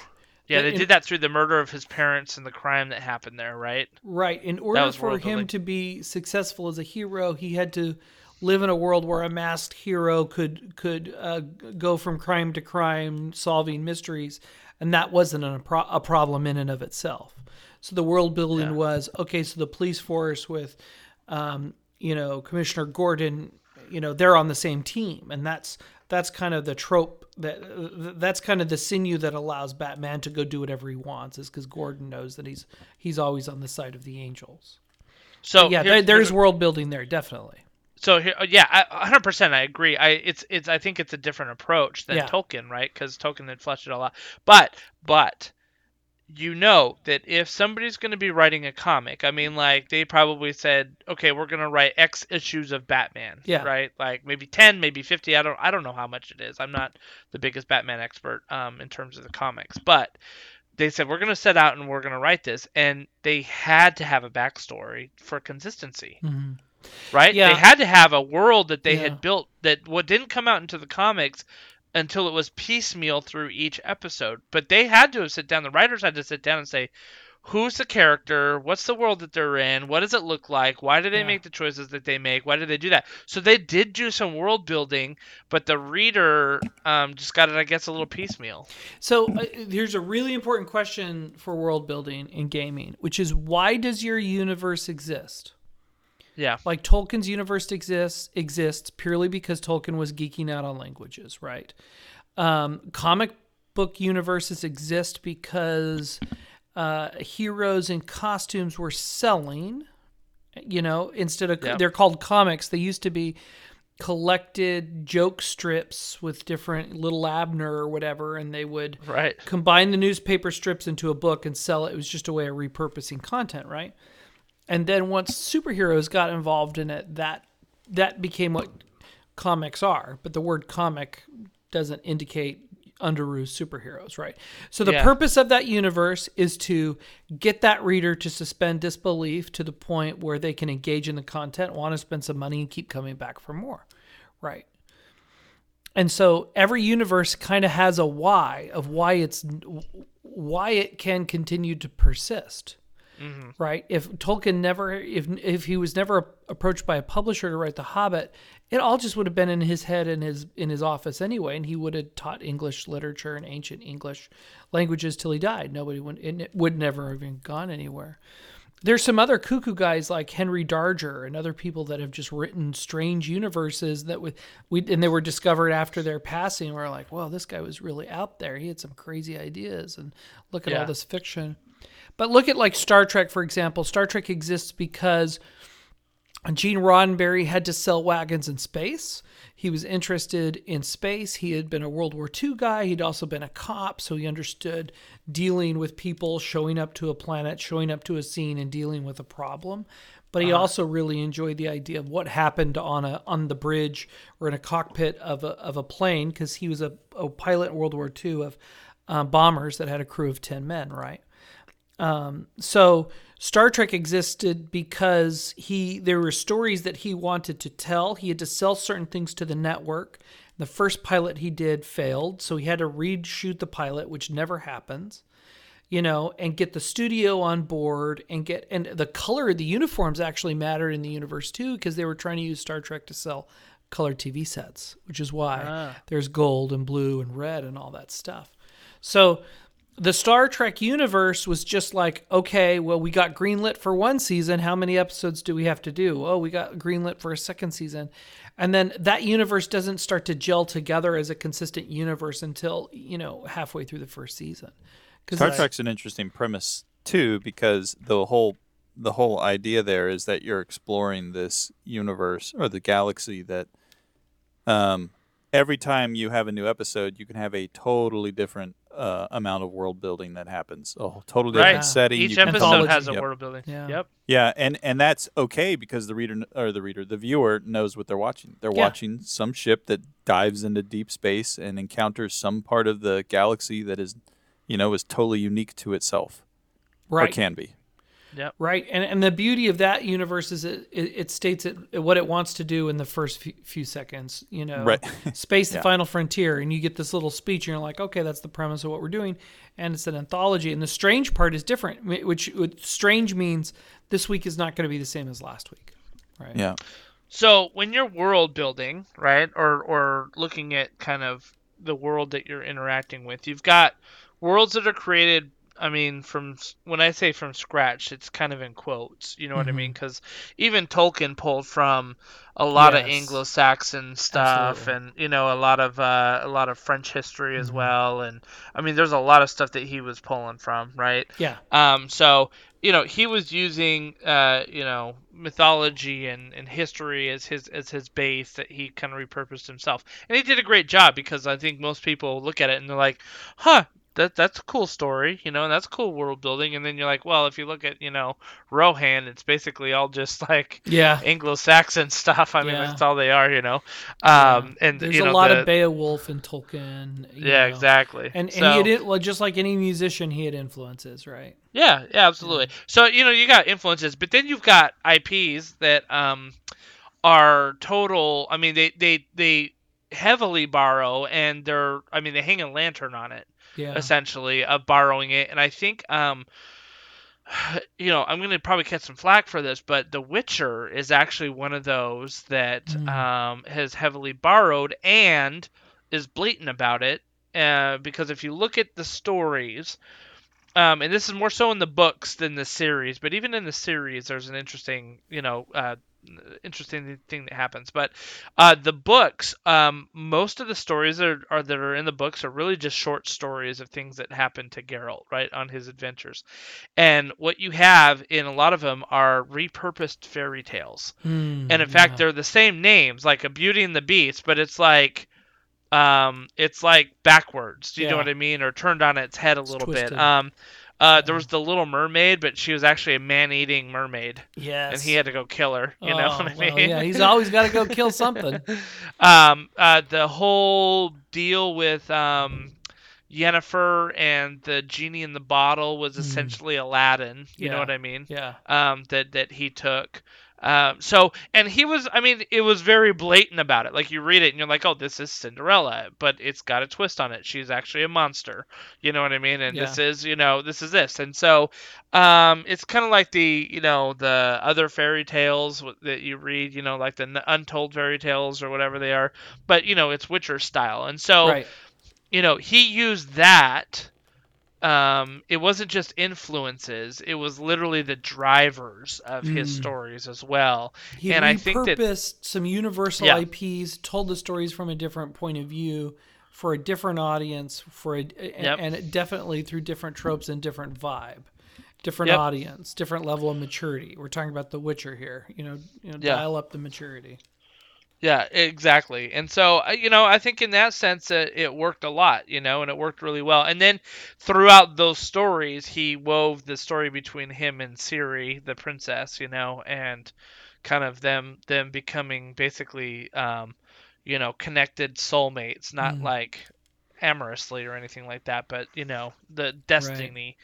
Yeah, they in- did that through the murder of his parents and the crime that happened there. Right. Right. In order for him to be successful as a hero, he had to live in a world where a masked hero could could uh, go from crime to crime, solving mysteries, and that wasn't a, pro- a problem in and of itself. So the world building Yeah. was okay. So the police force with, um, you know, Commissioner Gordon, you know, they're on the same team, and that's that's kind of the trope that that's kind of the sinew that allows Batman to go do whatever he wants is because Gordon knows that he's he's always on the side of the angels. So yeah, there, there's world building there definitely. So here, uh, yeah, 100%. I agree. I it's it's I think it's a different approach than Yeah. Tolkien, right? Because Tolkien had fleshed it all out. But but you know that if somebody's going to be writing a comic, I mean, like they probably said, okay, we're going to write X issues of Batman, Yeah. right? Like maybe 10, maybe 50. I don't I don't know how much it is. I'm not the biggest Batman expert um, in terms of the comics, but they said we're going to set out and we're going to write this, and they had to have a backstory for consistency right? Yeah. They had to have a world that they Yeah. had built that what didn't come out into the comics until it was piecemeal through each episode. But they had to have sit down. The writers had to sit down and say, "Who's the character? What's the world that they're in? What does it look like? Why do they Yeah. make the choices that they make? Why did they do that?" So they did do some world building, but the reader um, just got it, I guess, a little piecemeal. So uh, here's a really important question for world building in gaming, which is why does your universe exist? Yeah. Like Tolkien's universe exists exists purely because Tolkien was geeking out on languages, right? Um, comic book universes exist because uh, heroes in costumes were selling. You know, instead of Yeah. they're called comics, they used to be collected joke strips with different little Abner or whatever, and they would Right. combine the newspaper strips into a book and sell it. It was just a way of repurposing content, right? And then once superheroes got involved in it, that that became what comics are. But the word comic doesn't indicate Underoos superheroes, right? So the Yeah. purpose of that universe is to get that reader to suspend disbelief to the point where they can engage in the content, want to spend some money, and keep coming back for more, right? And so every universe kind of has a why of why it's why it can continue to persist. Mm-hmm. Right? If Tolkien never if if he was never approached by a publisher to write The Hobbit, it all just would have been in his head in his in his office anyway and he would have taught English literature and ancient English languages till he died. Nobody would it would never have even gone anywhere. There's some other cuckoo guys like Henry Darger and other people that have just written strange universes that would we and they were discovered after their passing. We're like, well, this guy was really out there. He had some crazy ideas, and look at all this fiction. But look at like Star Trek, for example. Star Trek exists because Gene Roddenberry had to sell wagons in space. He was interested in space. He had been a World War II guy. He'd also been a cop, so he understood dealing with people, showing up to a planet, showing up to a scene, and dealing with a problem. But he also really enjoyed the idea of what happened on a on the bridge or in a cockpit of a of a plane because he was a, a pilot in World War II of uh, bombers that had a crew of 10 men, right? Um, so Star Trek existed because he there were stories that he wanted to tell. He had to sell certain things to the network. The first pilot he did failed, so he had to reshoot the pilot, which never happens. You know, and get the studio on board and get and the color of the uniforms actually mattered in the universe too because they were trying to use Star Trek to sell color TV sets, which is why Ah. there's gold and blue and red and all that stuff. So the Star Trek universe was just like, okay, well, we got greenlit for one season. How many episodes do we have to do? Oh, we got greenlit for a second season. And then that universe doesn't start to gel together as a consistent universe until, you know, halfway through the first season. Star it's- Trek's an interesting premise too, because the whole the whole idea there is that you're exploring this universe or the galaxy that um, every time you have a new episode, you can have a totally different uh, amount of world building that happens. A whole totally different Right. setting. Each You episode Anthology. has a Yep. world building. Yeah. Yep. Yeah, and and that's okay because the reader or the reader, the viewer knows what they're watching. They're Yeah. watching some ship that dives into deep space and encounters some part of the galaxy that is, you know, is totally unique to itself Right. or can be. Right, and and the beauty of that universe is it it, it states it what it wants to do in the first few, few seconds. You know, Right. space the Yeah. final frontier, and you get this little speech, and you're like, okay, that's the premise of what we're doing, and it's an anthology. And the strange part is different, which, which strange means this week is not going to be the same as last week. Right. Yeah. So when you're world building, right, or or looking at kind of the world that you're interacting with, you've got worlds that are created. I mean, from when I say from scratch, it's kind of in quotes. You know what I mean? Because even Tolkien pulled from a lot of Anglo-Saxon stuff, Absolutely. and you know a lot of uh, a lot of French history as well. And I mean, there's a lot of stuff that he was pulling from, right? Yeah. Um, so you know he was using uh, you know mythology and, and history as his as his base that he kind of repurposed himself, and he did a great job because I think most people look at it and they're like, huh. That, that's a cool story, you know, and that's cool world building. And then you're like, well, if you look at, you know, Rohan, it's basically all just like Yeah. Anglo-Saxon stuff. I mean, Yeah. that's all they are, you know. Um, and There's you a lot the- of Beowulf and Tolkien. yeah, know. exactly. And, and So- he had it, well, just like any musician, he had influences, right? Yeah, yeah, absolutely. So you know you got influences, but then you've got IPs that um are total. I mean, they they they heavily borrow, and they're. I mean, they hang a lantern on it Yeah. essentially of borrowing it, and I think um. You know, I'm gonna probably catch some flack for this, but The Witcher is actually one of those that Mm. um, has heavily borrowed and is blatant about it. Uh, because if you look at the stories, um, and this is more so in the books than the series, but even in the series, there's an interesting, you know, uh, interesting thing that happens. But uh, the books, um, most of the stories that are, are that are in the books are really just short stories of things that happen to Geralt, right, on his adventures. And what you have in a lot of them are repurposed fairy tales. Hmm, And in fact, yeah. they're the same names, like a Beauty and the Beast, but it's like, um, it's like backwards. Do you know what I mean? Or turned on its head a It's little twisted. bit. Um, uh, there was the Little Mermaid, but she was actually a man-eating mermaid, yes. and he had to go kill her. You know Oh, what I mean? yeah, he's always got to go kill something. um, uh, the whole deal with um, Yennefer and the genie in the bottle was Mm. essentially Aladdin. You know what I mean? Yeah. um, that that he took. Um, so and he was, I mean, it was very blatant about it. Like you read it and you're like, oh, this is Cinderella, but it's got a twist on it. She's actually a monster. You know what I mean? And this is, you know, this is this. And so, um, it's kind of like the, you know, the other fairy tales that you read, you know, like the untold fairy tales or whatever they are. But you know, it's Witcher style. And so, right. you know, he used that. Um, it wasn't just influences; it was literally the drivers of his Mm. stories as well. He and I think that- repurposed some universal Yeah. IPs, told the stories from a different point of view for a different audience, for a, and, Yep. and definitely through different tropes and different vibe, different Yep. audience, different level of maturity. We're talking about The Witcher here. You know, you know, Yeah. dial up the maturity. Yeah, exactly. And so, you know, I think in that sense, uh, it worked a lot, you know, and it worked really well. And then throughout those stories, he wove the story between him and Ciri, the princess, you know, and kind of them them becoming basically, um, you know, connected soulmates, not Mm. like amorously or anything like that, but you know, the destiny.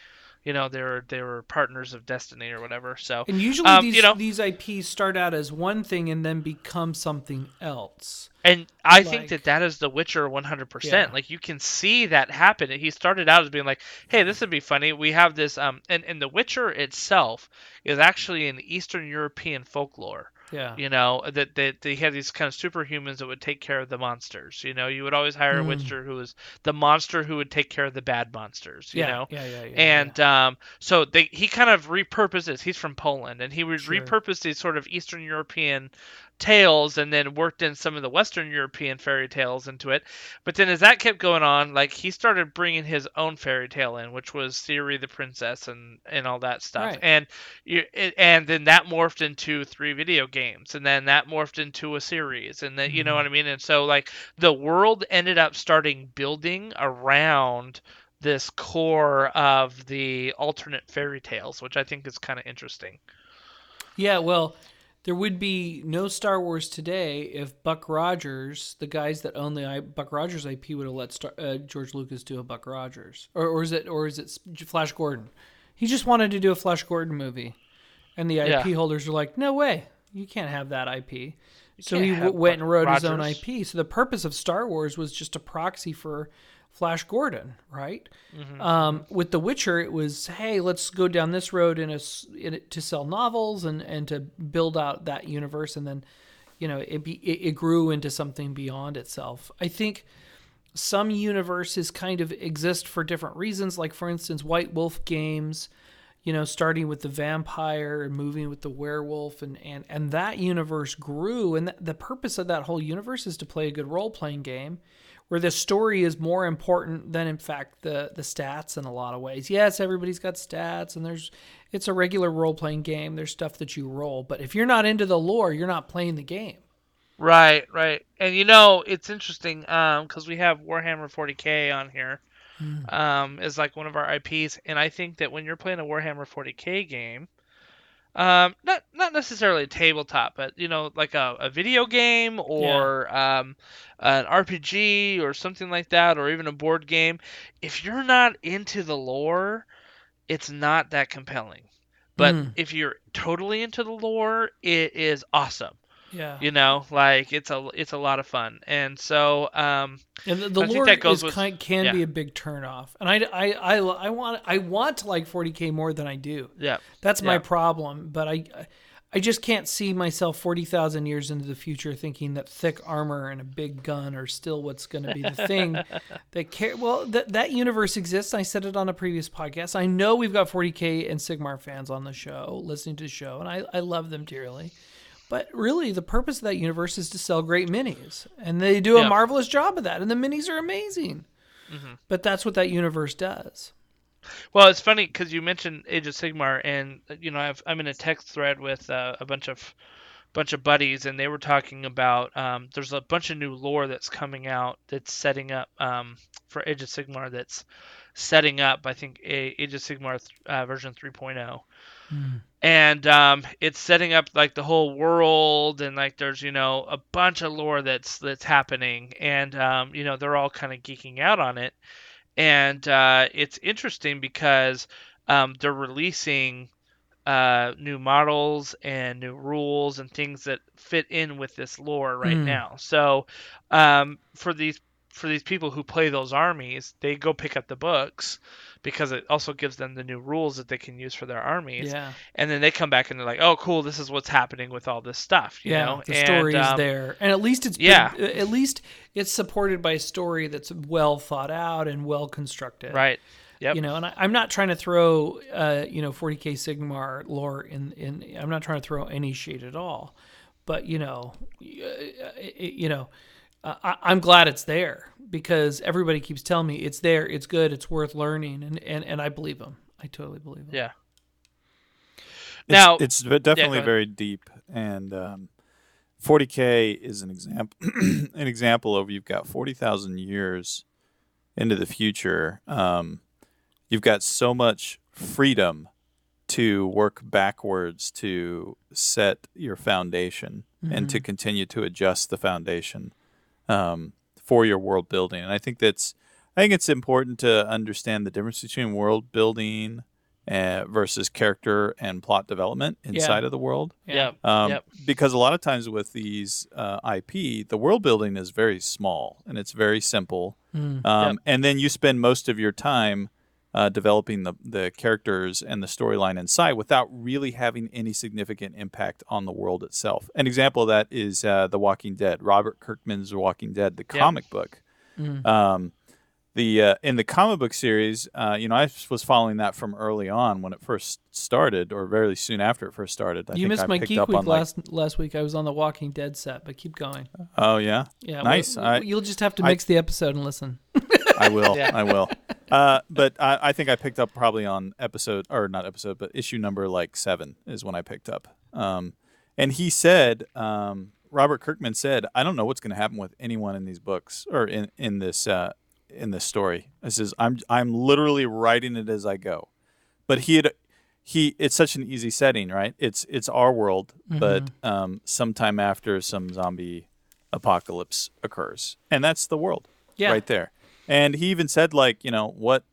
You know, they were they were partners of destiny or whatever. So And usually um, these you know, these IPs start out as one thing and then become something else. And I think that that is The Witcher 100%. Yeah. Like you can see that happen. He started out as being like, "Hey, this would be funny. We have this um and and The Witcher itself is actually an Eastern European folklore. Yeah. You know, that that they had these kind of superhumans that would take care of the monsters. You know, you would always hire a Mm. Witcher who was the monster who would take care of the bad monsters, you yeah, know. yeah, yeah, yeah. And um, so they he kind of repurposes. He's from Poland, and he would Sure. repurpose these sort of Eastern European tales, and then worked in some of the Western European fairy tales into it. But then as that kept going on, like he started bringing his own fairy tale in, which was Ciri the princess and and all that stuff. Right. And you and then that morphed into three video games, and then that morphed into a series, and then you know Mhm. what I mean. And so like the world ended up starting building around this core of the alternate fairy tales, which I think is kind of interesting. Yeah, well, there would be no Star Wars today if Buck Rogers, the guys that own the I, Buck Rogers IP, would have let Star, uh, George Lucas do a Buck Rogers, or, or is it, or is it Flash Gordon? He just wanted to do a Flash Gordon movie, and the IP Yeah. holders were like, "No way, you can't have that IP." so he w- went and wrote his own IP. So the purpose of Star Wars was just a proxy for Flash Gordon, right? Mm-hmm. Um, with The Witcher, it was, hey, let's go down this road in a, in a, to sell novels and, and to build out that universe. And then, you know, it, be, it, it grew into something beyond itself. I think some universes kind of exist for different reasons. Like, for instance, White Wolf games, you know, starting with the vampire and moving with the werewolf, and, and, and that universe grew. And th- the purpose of that whole universe is to play a good role playing game where the story is more important than in fact the the stats in a lot of ways. Yes, everybody's got stats and there's it's a regular role playing game. There's stuff that you roll, but if you're not into the lore, you're not playing the game. Right, right. And you know, it's interesting um cuz we have Warhammer 40K on here. Um is like one of our IPs and I think that when you're playing a Warhammer 40K game, um not not necessarily a tabletop, but you know, like a, a video game or um an RPG or something like that or even a board game, if you're not into the lore, it's not that compelling. But Mm. if you're totally into the lore, it is awesome Yeah. you know like it's a it's a lot of fun and so um And the, the lore that goes is with- kind, can yeah. be a big turnoff. And I, I, I, I want I want to like 40k more than I do. yeah That's my problem. But I I just can't see myself 40,000 years into the future thinking that thick armor and a big gun are still what's going to be the thing that care. Well, that that universe exists. I said it on a previous podcast. I know we've got 40K and Sigmar fans on the show, listening to the show, and I, I love them dearly. But really, the purpose of that universe is to sell great minis. And they do a marvelous job of that. And the minis are amazing. But that's what that universe does. well it's funny because you mentioned age of sigmar and you know I've, i'm in a text thread with uh, a bunch of bunch of buddies and they were talking about um, there's a bunch of new lore that's coming out that's setting up um, for age of sigmar that's setting up i think a age of sigmar uh, version 3.0 and um, it's setting up like the whole world and like there's you know a bunch of lore that's that's happening. And um, you know they're all kind of geeking out on it. And uh, it's interesting because um, they're releasing uh, new models and new rules and things that fit in with this lore right Hmm. now. So um, for these for these people who play those armies they go pick up the books because it also gives them the new rules that they can use for their armies Yeah. and then they come back and they're like, "Oh, cool! This is what's happening with all this stuff." You yeah, know? the and, story is um, there, and at least it's been- yeah. at least it's supported by a story that's well thought out and well constructed. right? Yep. You know, and I, I'm not trying to throw, uh, you know, 40k Sigmar lore in. In I'm not trying to throw any shade at all, but you know, uh, you know, uh, I, I'm glad it's there because everybody keeps telling me it's there, it's good, it's worth learning, and and, and I believe them. I totally believe them. yeah. It's, Now- it's definitely ahead. very deep, and um, 40k is an example. an example of you've got 40,000 years into the future. Um, you've got so much freedom to work backwards to set your foundation and to continue to adjust the foundation um, for your world building. And I think that's I think it's important to understand the difference between world building uh, versus character and plot development inside of the world. Yeah. Um, Yep. Because a lot of times with these uh, IP, the world building is very small and it's very simple. Mm. Um, Yep. And then you spend most of your time uh, developing the, the characters and the storyline inside without really having any significant impact on the world itself. An example of that is uh, The Walking Dead, Robert Kirkman's The Walking Dead, the Yep. comic book. Mm. Um, the uh, in the comic book series, uh, you know, I was following that from early on when it first started, or very soon after it first started. I you think missed I my picked geek up week on like, last last week. I was on the Walking Dead set, but keep going. oh yeah, Yeah, Nice. we- I- you'll just have to I- mix the episode and listen. I will. Yeah. I will. Uh, but I, I think I picked up probably on episode or not episode, but issue number like seven is when I picked up. Um, and he said, um, Robert Kirkman said, I don't know what's going to happen with anyone in these books or in in this uh, in this story. This is I'm I'm literally writing it as I go. But he had he it's such an easy setting, right? It's it's our world, but um, sometime after some zombie apocalypse occurs, and that's the world Yeah. right there. And he even said, like, you know, what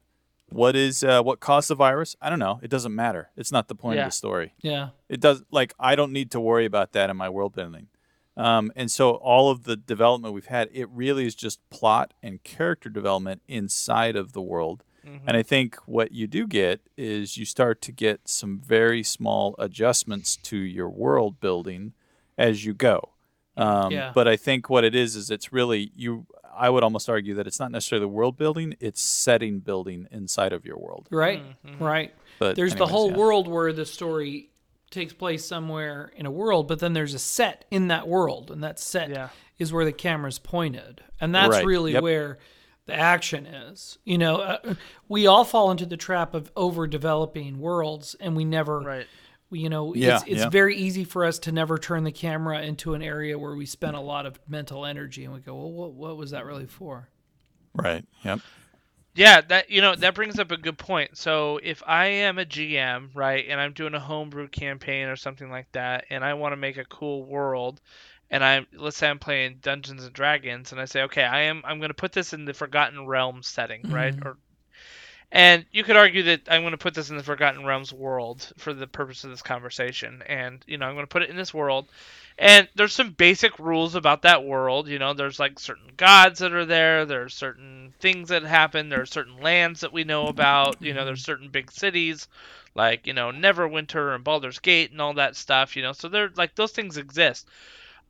what is uh, what caused the virus? I don't know. It doesn't matter. It's not the point Yeah. of the story. Yeah. It does like I don't need to worry about that in my world building. Um, and so all of the development we've had, it really is just plot and character development inside of the world. And I think what you do get is you start to get some very small adjustments to your world building as you go. Um, Yeah. But I think what it is is it's really you. I would almost argue that it's not necessarily the world building; it's setting building inside of your world. Right. Mm-hmm. Right. But There's the whole yeah. world where the story takes place somewhere in a world, but then there's a set in that world, and that set Yeah. is where the camera's pointed, and that's Right. really Yep. where the action is. You know, uh, we all fall into the trap of overdeveloping worlds, and we never, Right. We- you know, Yeah, it's, it's yeah. very easy for us to never turn the camera into an area where we spend a lot of mental energy, and we go, well, what, what was that really for? Right. Yep. Yeah, that you know that brings up a good point. So if I am a GM, right, and I'm doing a homebrew campaign or something like that, and I want to make a cool world, and I'm let's say I'm playing Dungeons and Dragons, and I say, okay, I am I'm going to put this in the Forgotten Realms setting, right? Mm-hmm. Or and you could argue that I'm going to put this in the Forgotten Realms world for the purpose of this conversation, and you know I'm going to put it in this world, and there's some basic rules about that world. You know, there's like certain gods that are there. There's certain things that happen. There are certain lands that we know about. You know, there's certain big cities, like you know Neverwinter and Baldur's Gate and all that stuff. You know, so they're like those things exist.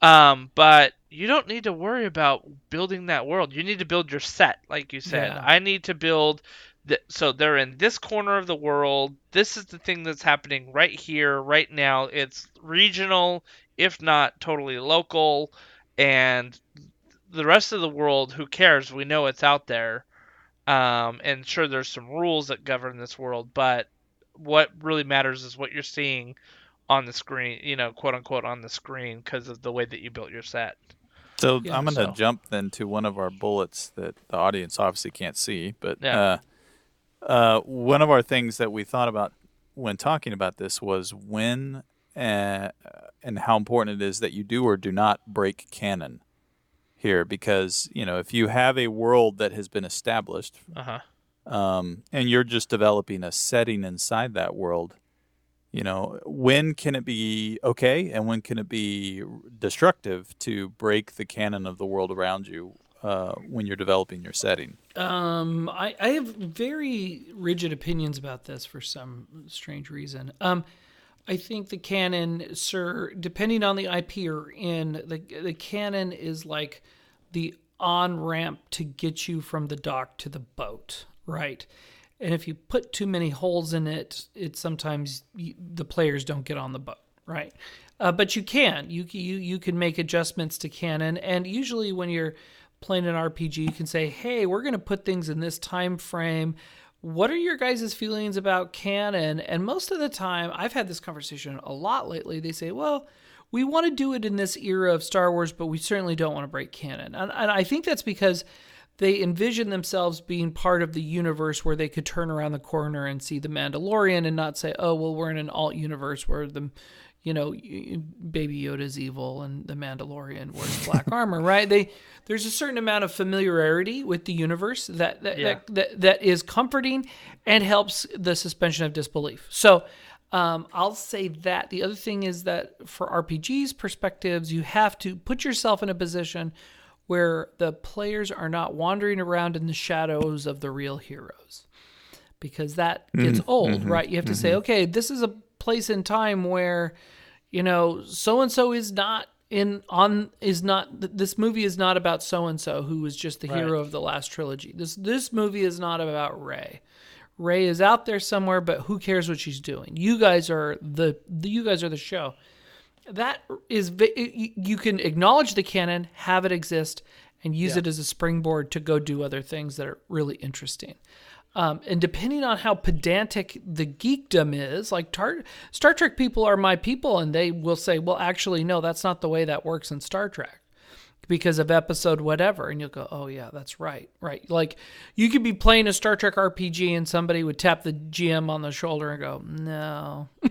Um, but you don't need to worry about building that world. You need to build your set, like you said. Yeah. I need to build. The, so they're in this corner of the world. This is the thing that's happening right here, right now. It's regional, if not totally local, and the rest of the world, who cares? We know it's out there. Um, and sure, there's some rules that govern this world, but what really matters is what you're seeing on the screen, you know, quote unquote, on the screen because of the way that you built your set. So Yeah, I'm going to so- jump then to one of our bullets that the audience obviously can't see, but Yeah. uh, uh, one of our things that we thought about when talking about this was when uh, and how important it is that you do or do not break canon here, because you know if you have a world that has been established Uh huh. um, and you're just developing a setting inside that world you know when can it be okay and when can it be destructive to break the canon of the world around you uh, when you're developing your setting Um, I, I have very rigid opinions about this for some strange reason. Um, I think the canon, sir, depending on the IP you're in, the the canon is like the on ramp to get you from the dock to the boat, right? And if you put too many holes in it, it sometimes you, the players don't get on the boat, right? Uh, but you can you you you can make adjustments to canon, and usually when you're playing an RPG, you can say, "Hey, we're going to put things in this time frame." What are your guys' feelings about canon? And most of the time, I've had this conversation a lot lately. They say, "Well, we want to do it in this era of Star Wars, but we certainly don't want to break canon." And, and I think that's because they envision themselves being part of the universe where they could turn around the corner and see the Mandalorian and not say, "Oh, well, we're in an alt universe where the you know, Baby Yoda's evil and the Mandalorian wears black armor, right? They there's a certain amount of familiarity with the universe that that, Yeah. that, that that is comforting and helps the suspension of disbelief. So um, I'll say that. The other thing is that for RPGs perspectives, you have to put yourself in a position where the players are not wandering around in the shadows of the real heroes because that gets mm-hmm. old, mm-hmm. right? You have to say, mm-hmm. okay, this is a place in time where, you know, so and so is not in on is not this movie is not about so and so who was just the hero of the last trilogy. This this movie is not about Rey. Rey is out there somewhere, but who cares what she's doing? You guys are the, the you guys are the show. That is you you can acknowledge the canon, have it exist, and use it as a springboard to go do other things that are really interesting. Um, and depending on how pedantic the geekdom is, like tar- Star Trek people are my people, and they will say, "Well, actually, no, that's not the way that works in Star Trek." because of episode whatever and you'll go oh yeah that's right right like you could be playing a star trek rpg and somebody would tap the gm on the shoulder and go no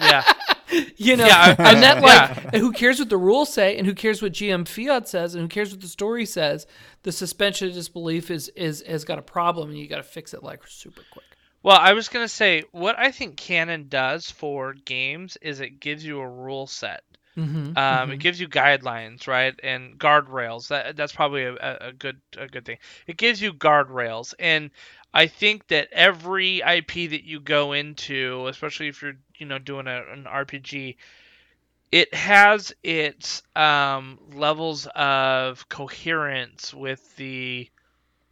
Yeah. you know Yeah, and that like and who cares what the rules say and who cares what gm fiat says and who cares what the story says the suspension of disbelief is is has got a problem and you got to fix it like super quick Well, I was gonna say what I think canon does for games is it gives you a rule set. mm-hmm. Um, It gives you guidelines, right, and guardrails. That that's probably a, a good a good thing. It gives you guardrails, and I think that every IP that you go into, especially if you're you know doing a, an RPG, it has its um, levels of coherence with the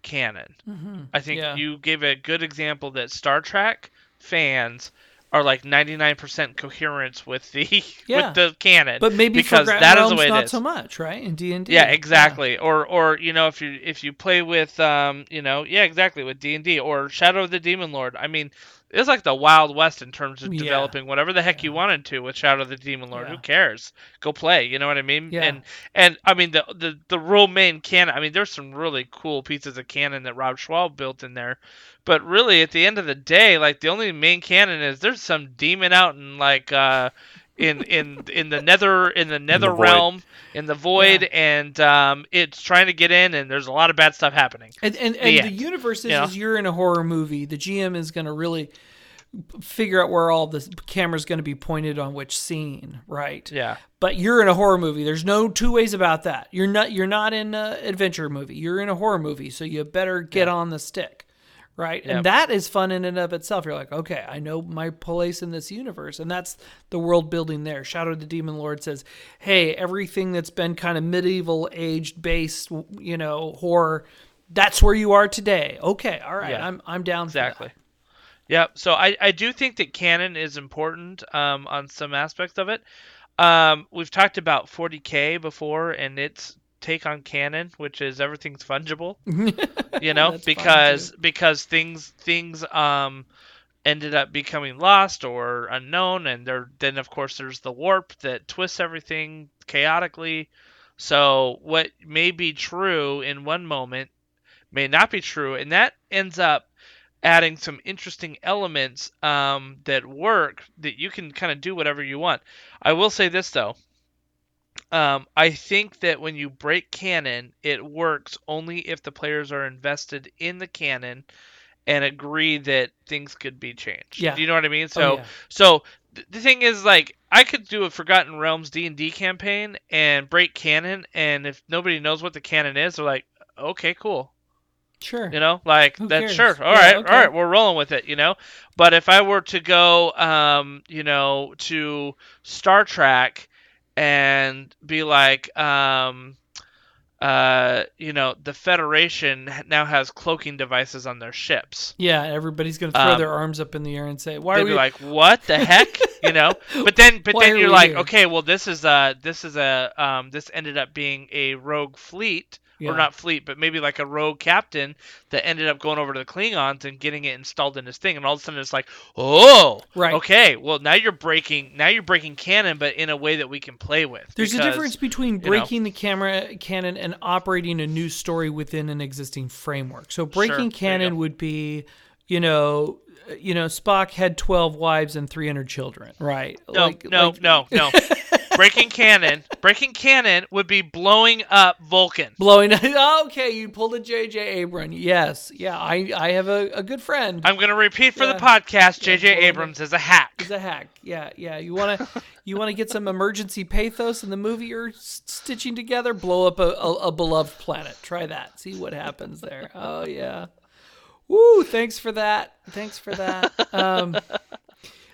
canon. Mm-hmm. I think Yeah. you gave a good example that Star Trek fans are like 99% coherence with the Yeah. with the canon. but maybe because for Forgotten that is the way not is. so much right in d&d Yeah, exactly. Or or you know if you if you play with um you know yeah exactly with D and D or Shadow of the Demon Lord. I mean it's like the Wild West in terms of Yeah. developing whatever the heck you wanted to with Shadow of the Demon Lord. Yeah. Who cares? Go play. You know what I mean? Yeah. And and I mean the the the real main canon. I mean there's some really cool pieces of canon that Rob Schwalb built in there. But really, at the end of the day, like the only main canon is there's some demon out in like uh, in in in the nether in the nether void. realm in the void, and um, it's trying to get in, and there's a lot of bad stuff happening. And and, The and the end. universe is, You know? is you're in a horror movie. The GM is going to really figure out where all the camera's going to be pointed on which scene, right? Yeah, But you're in a horror movie. There's no two ways about that. You're not you're not in an adventure movie. You're in a horror movie, so you better get on the stick. Right? Yep. And that is fun in and of itself. You're like, okay, I know my place in this universe. And that's the world building there. Shadow of the Demon Lord says, hey, everything that's been kind of medieval aged based, you know, horror, that's where you are today. Okay, all right. Yeah. I'm I'm down for that. exactly. Yeah, so I, I do think that canon is important um, on some aspects of it. Um, we've talked about 40k before and its take on canon, which is everything's fungible. you know, because because things things um ended up becoming lost or unknown, and there then of course there's the warp that twists everything chaotically. So what may be true in one moment may not be true, and that ends up adding some interesting elements um, that work that you can kind of do whatever you want. I will say this though. Um, I think that when you break canon, it works only if the players are invested in the canon and agree that things could be changed. Yeah. Do you know what I mean? Oh, So, yeah. so th- the thing is, like, I could do a Forgotten Realms D and D campaign and break canon, and if nobody knows what the canon is, they're like, okay, cool. Sure. You know, like Who cares? sure. All Yeah, right, okay. all right, we're rolling with it. You know, but if I were to go, um, you know, to Star Trek and be like, um, uh, you know, the Federation now has cloaking devices on their ships. Yeah, everybody's gonna throw Um, their arms up in the air and say, "Why are we like, "What the heck?" you know. But then, but Why then you're like, here? okay, well, this is a this is a um, this ended up being a rogue fleet, Yeah. or not fleet, but maybe like a rogue captain that ended up going over to the Klingons and getting it installed in his thing, and all of a sudden it's like, oh, Right. okay, well now you're breaking now you're breaking canon, but in a way that we can play with. There's a difference between know. breaking the camera canon and operating a new story within an existing framework. So breaking Sure, canon would be you know, you know, Spock had twelve wives and three hundred children, right? No, Like- no, like- no, no. breaking canon. Breaking canon would be blowing up Vulcan. Blowing. okay, you pulled a J.J. Abram. Yes, yeah. I I have a, a good friend. I'm going to repeat for the podcast. J.J. up- Abrams is a hack. He's a hack. Yeah, yeah. You wanna you wanna get some emergency pathos in the movie you're stitching together? Blow up a, a, a beloved planet. Try that. See what happens there. Oh yeah. Woo! Thanks for that. Thanks for that. Um,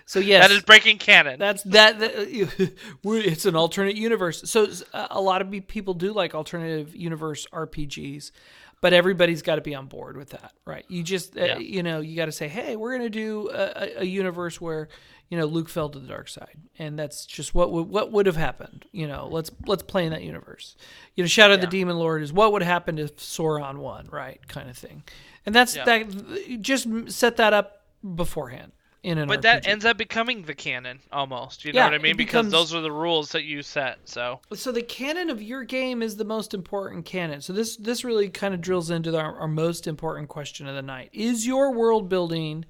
so yes, That is breaking canon. that's that. that it's an alternate universe. So a lot of people do like alternative universe RPGs, but everybody's got to be on board with that, right? You just uh, Yeah. you know you got to say, hey, we're gonna do a, a- universe where you know Luke fell to the dark side, and that's just what would what would have happened. You know, let's let's play in that universe. You know, Shadow of the Demon Lord is what would happen if Sauron won, right? Kind of thing, and that's Yeah. that. Just set that up beforehand in an but RPG. that ends up becoming the canon almost. You know Yeah, what I mean? it Because those are the rules that you set. So so the canon of your game is the most important canon. So this this really kind of drills into our, our most important question of the night. Is your world building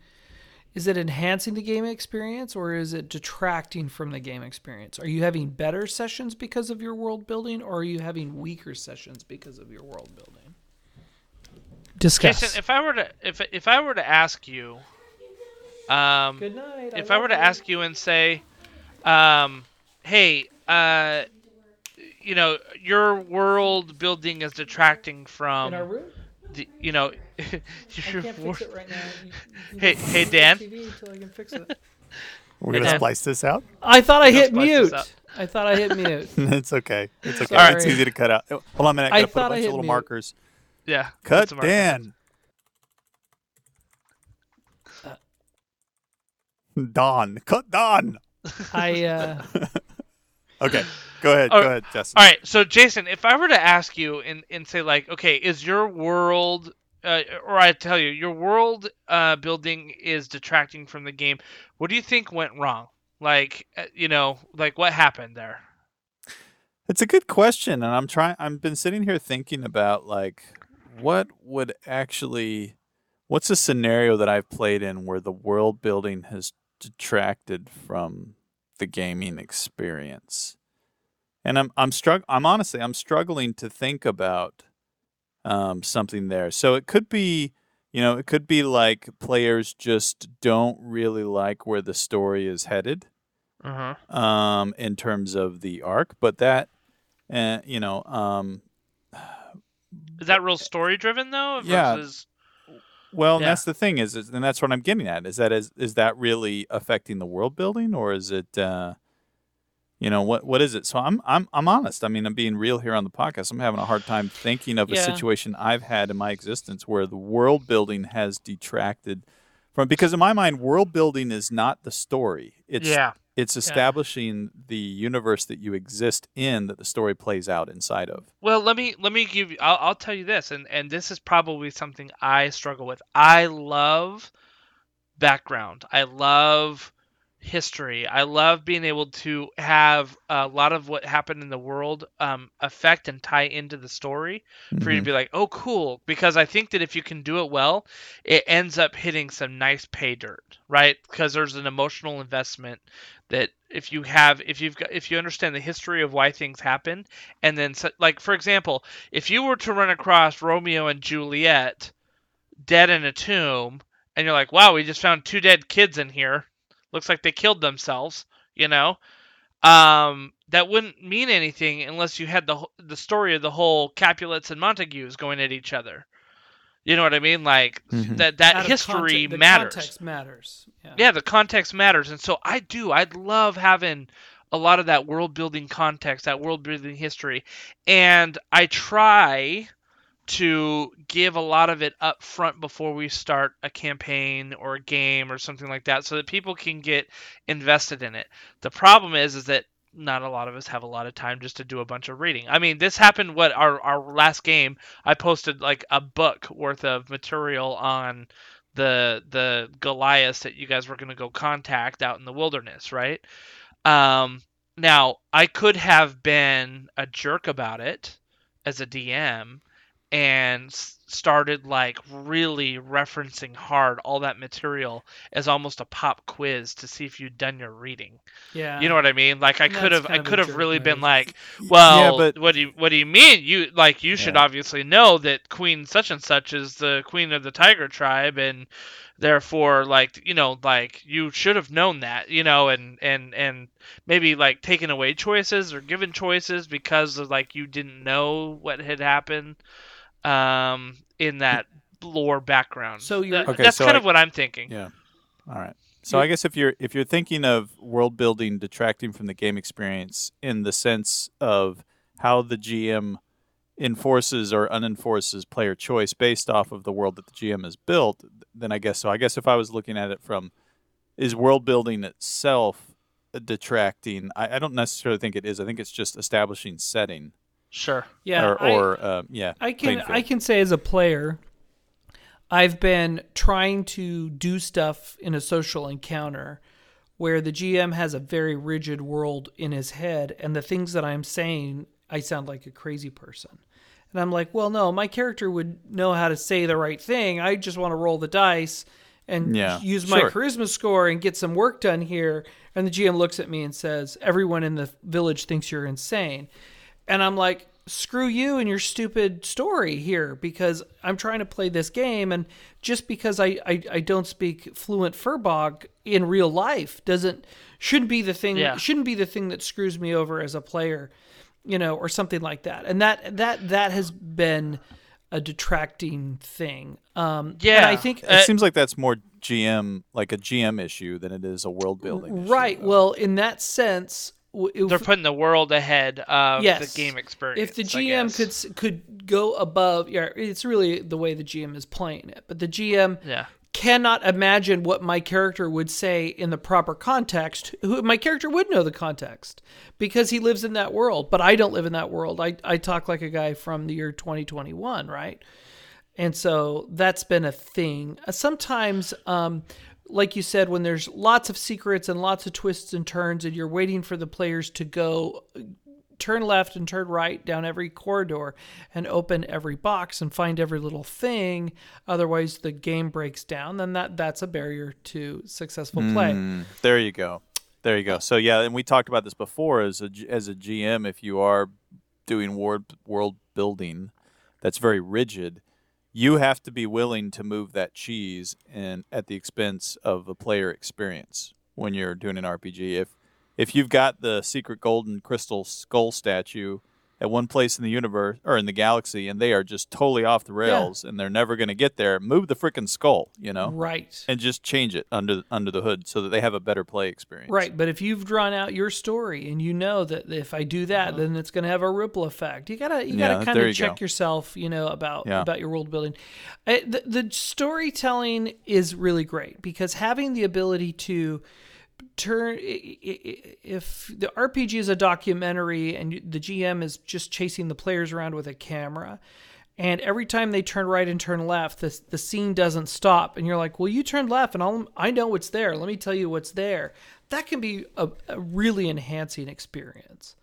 is it enhancing the game experience or is it detracting from the game experience? Are you having better sessions because of your world building or are you having weaker sessions because of your world building? Discuss. Jason, if I were to if if I were to ask you, um, Good night. if I were to ask you and say, um, hey, uh, you know, your world building is detracting from, in our room, the, you know, I your can't fix it right now. You- you Hey- hey, Dan? TV until I can fix it. We're gonna Yeah. splice this out. I thought I hit mute. I thought I hit mute. it's okay. It's okay. Sorry. It's easy to cut out. Hold on a minute. I I gotta put a bunch of little mute. markers. yeah, Cut that's a. Dan. Don. Cut Don. I uh Okay. Go ahead. Go ahead, Justin. All right, so Jason, if I were to ask you and, and say like, okay, is your world, uh, or I tell you, your world uh, building is detracting from the game, what do you think went wrong? Like, uh, you know, like what happened there? It's a good question, and I'm trying. I've been sitting here thinking about like, what would actually, what's a scenario that I've played in where the world building has detracted from the gaming experience, and I'm I'm strugg- I'm honestly I'm struggling to think about um, something there. So it could be, you know, it could be like players just don't really like where the story is headed huh. um, in terms of the arc, but that, uh, you know, um, Is that real story driven though? Yeah. Versus, well, and Yeah. that's the thing is, is, and that's what I'm getting at is that is is that really affecting the world building, or is it, uh, you know, what what is it? So I'm I'm I'm honest. I mean, I'm being real here on the podcast. I'm having a hard time thinking of a situation I've had in my existence where the world building has detracted from because in my mind, world building is not the story. It's yeah. It's establishing the universe that you exist in that the story plays out inside of. Well, let me let me give you. I'll, I'll tell you this, and and this is probably something I struggle with. I love background. I love history. I love being able to have a lot of what happened in the world um, affect and tie into the story for you to be like, oh, cool. Because I think that if you can do it well, it ends up hitting some nice pay dirt, right? Because there's an emotional investment that if you have, if you've got, if you understand the history of why things happen, and then so, like for example, if you were to run across Romeo and Juliet dead in a tomb, and you're like, wow, we just found two dead kids in here. Looks like they killed themselves, you know. Um, that wouldn't mean anything unless you had the the story of the whole Capulets and Montagues going at each other. You know what I mean? Like Mhm. that that out history context- the matters. Context matters. Yeah. Yeah, the context matters, and so I do. I'd love having a lot of that world building context, that world building history, and I try to give a lot of it up front before we start a campaign or a game or something like that, so that people can get invested in it. The problem is, is that not a lot of us have a lot of time just to do a bunch of reading. I mean, this happened. What our our last game, I posted like a book worth of material on the the Goliaths that you guys were going to go contact out in the wilderness, right? Um, now I could have been a jerk about it as a DM and started like really referencing hard all that material as almost a pop quiz to see if you'd done your reading. Yeah. You know what I mean? Like I could have I kind of a could have jerk really been like, well, Yeah, but- what do you what do you mean? You like you should obviously know that Queen such and such is the queen of the tiger tribe and therefore like you know like you should have known that you know and and and maybe like taken away choices or given choices because of like you didn't know what had happened um in that lore background So you're- That- Okay, that's so kind I- of what i'm thinking Yeah. All right. So I guess if you're if you're thinking of world building detracting from the game experience in the sense of how the GM enforces or unenforces player choice based off of the world that the GM has built, then I guess so. I guess if I was looking at it from is world building itself detracting, I, I don't necessarily think it is. I think it's just establishing setting sure yeah. or, I- uh, yeah. I can. I can say as a player, I've been trying to do stuff in a social encounter where the GM has a very rigid world in his head, and the things that I'm saying, I sound like a crazy person. And I'm like, well, no, my character would know how to say the right thing. I just want to roll the dice and Yeah, use my sure. charisma score and get some work done here. And the GM looks at me and says, everyone in the village thinks you're insane. And I'm like, screw you and your stupid story here because I'm trying to play this game. And just because I, I, I don't speak fluent Firbolg in real life doesn't, shouldn't be the thing, Yeah. shouldn't be the thing that screws me over as a player, you know, or something like that. And that, that, that has been a detracting thing. Um, and Yeah. I think, it seems like that's more GM like a GM issue than it is a world building. right. though. Well, in that sense, if- they're putting the world ahead of Yes. the game experience if the GM could could go above, yeah, it's really the way the GM is playing it. But the GM yeah cannot imagine what my character would say in the proper context. Who my character would know the context because he lives in that world, but I don't live in that world. I I talk like a guy from the year 2021, right? And so that's been a thing. Uh, Sometimes, um, like you said, when there's lots of secrets and lots of twists and turns, and you're waiting for the players to go turn left and turn right down every corridor and open every box and find every little thing, otherwise the game breaks down, then that that's a barrier to successful play. Mm, there you go. There you go. So yeah, and we talked about this before as a as a GM. If you are doing world world building, that's very rigid. You have to be willing to move that cheese and at the expense of the player experience when you're doing an RPG. If if you've got the secret golden crystal skull statue at one place in the universe or in the galaxy and they are just totally off the rails and they're never going to get there, move the freaking skull, you know? Right. and just change it under under the hood so that they have a better play experience. Right, but if you've drawn out your story and you know that if I do that, then it's going to have a ripple effect. You gotta you Yeah, gotta kind of you check go. yourself, you know, about Yeah. about your world building. Uh, the, the storytelling is really great because having the ability to turn if the RPG is a documentary and the GM is just chasing the players around with a camera. And every time they turn right and turn left, the, the scene doesn't stop. And you're like, well, you turned left, and I'll, I know what's there. Let me tell you what's there. That can be a, a really enhancing experience.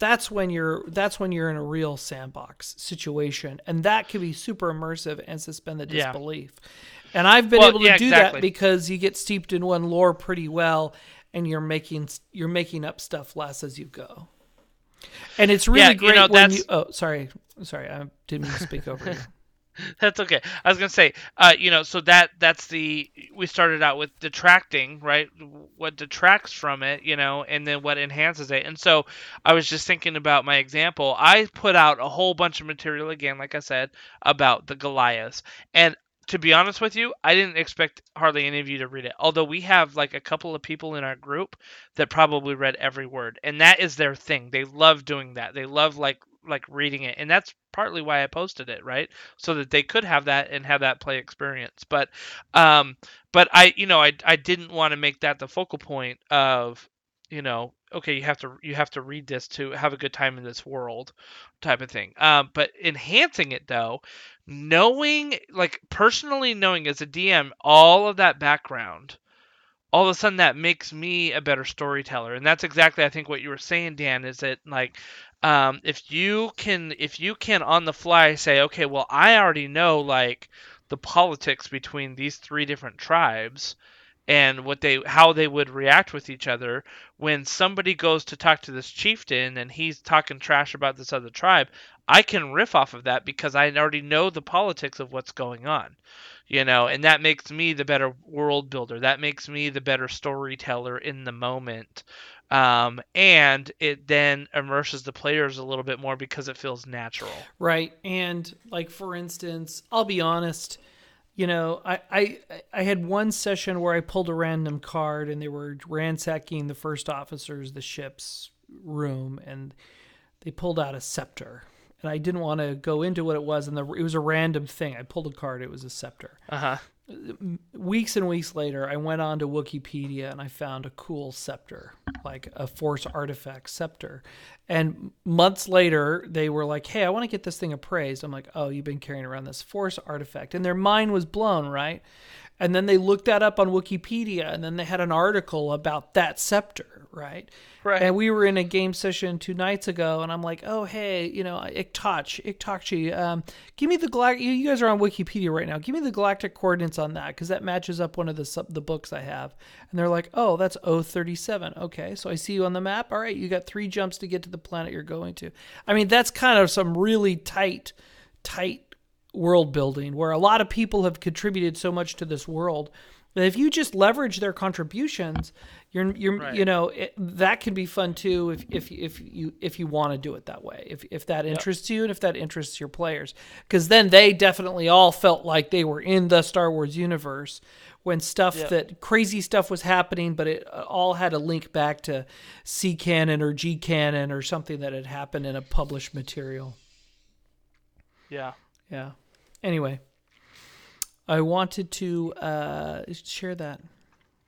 That's when you're that's when you're in a real sandbox situation, and that can be super immersive and suspend the Yeah. Disbelief. And I've been Well, able to yeah, do exactly. that because you get steeped in one lore pretty well, and you're making you're making up stuff less as you go. And it's really Yeah, you great know, when you. Oh, sorry, sorry, I didn't mean to speak over you. That's okay. I was gonna say, uh, you know, so that that's the we started out with detracting, right? What detracts from it, you know, and then what enhances it. And so I was just thinking about my example. I put out a whole bunch of material again, like I said, about the Goliaths, and to be honest with you, I didn't expect hardly any of you to read it. Although we have like a couple of people in our group that probably read every word, and that is their thing. They love doing that. They love like like reading it, and that's partly why I posted it, right? So that they could have that and have that play experience. But um but I you know I I didn't want to make that the focal point of you know okay you have to you have to read this to have a good time in this world type of thing um but enhancing it though knowing like personally knowing as a dm all of that background all of a sudden that makes me a better storyteller. And that's exactly i think what you were saying dan is that like um, if you can if you can on the fly say okay well i already know like the politics between these three different tribes and what they how they would react with each other when somebody goes to talk to this chieftain and he's talking trash about this other tribe i can riff off of that because i already know the politics of what's going on you know and that makes me the better world builder that makes me the better storyteller in the moment um, and it then immerses the players a little bit more because it feels natural. Right. And like for instance, I'll be honest, you know, I, I I had one session where I pulled a random card and they were ransacking the first officers, the ship's room, and they pulled out a scepter. And I didn't want to go into what it was, and the, it was a random thing. I pulled a card; it was a scepter. Uh huh weeks and weeks later, I went on to Wikipedia and I found a cool scepter, like a Force artifact scepter. And months later, they were like, "Hey, I want to get this thing appraised." I'm like, "Oh, you've been carrying around this Force artifact," and their mind was blown, right? And then they looked that up on Wikipedia, and then they had an article about that scepter, right? Right. And we were in a game session two nights ago, and I'm like, oh, hey, you know, Iktach, Iktachchi, um, give me the galactic. You guys are on Wikipedia right now. Give me the galactic coordinates on that because that matches up one of the sub- the books I have. And they're like, oh, that's 037. Okay, so I see you on the map. All right, you got three jumps to get to the planet you're going to. I mean, that's kind of some really tight, tight world building where a lot of people have contributed so much to this world that if you just leverage their contributions you're you're right. you know it, that can be fun too if if if you if you want to do it that way if if that interests yep. you and if that interests your players because then they definitely all felt like they were in the Star Wars universe when stuff yep. that crazy stuff was happening but it uh, all had a link back to C canon or G canon or something that had happened in a published material yeah yeah anyway I wanted to uh, share that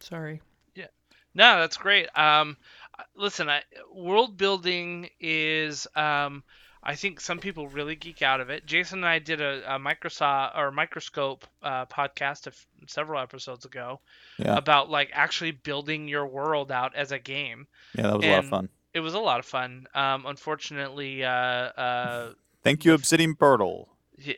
sorry Yeah. no, that's great. Um, listen, I, world building is. Um, I think some people really geek out of it. Jason and I did a, a Microsoft or Microscope uh, podcast of several episodes ago yeah. about like actually building your world out as a game. Yeah, that was and a lot of fun. It was a lot of fun. Um, unfortunately, uh, uh, thank you, Obsidian Portal.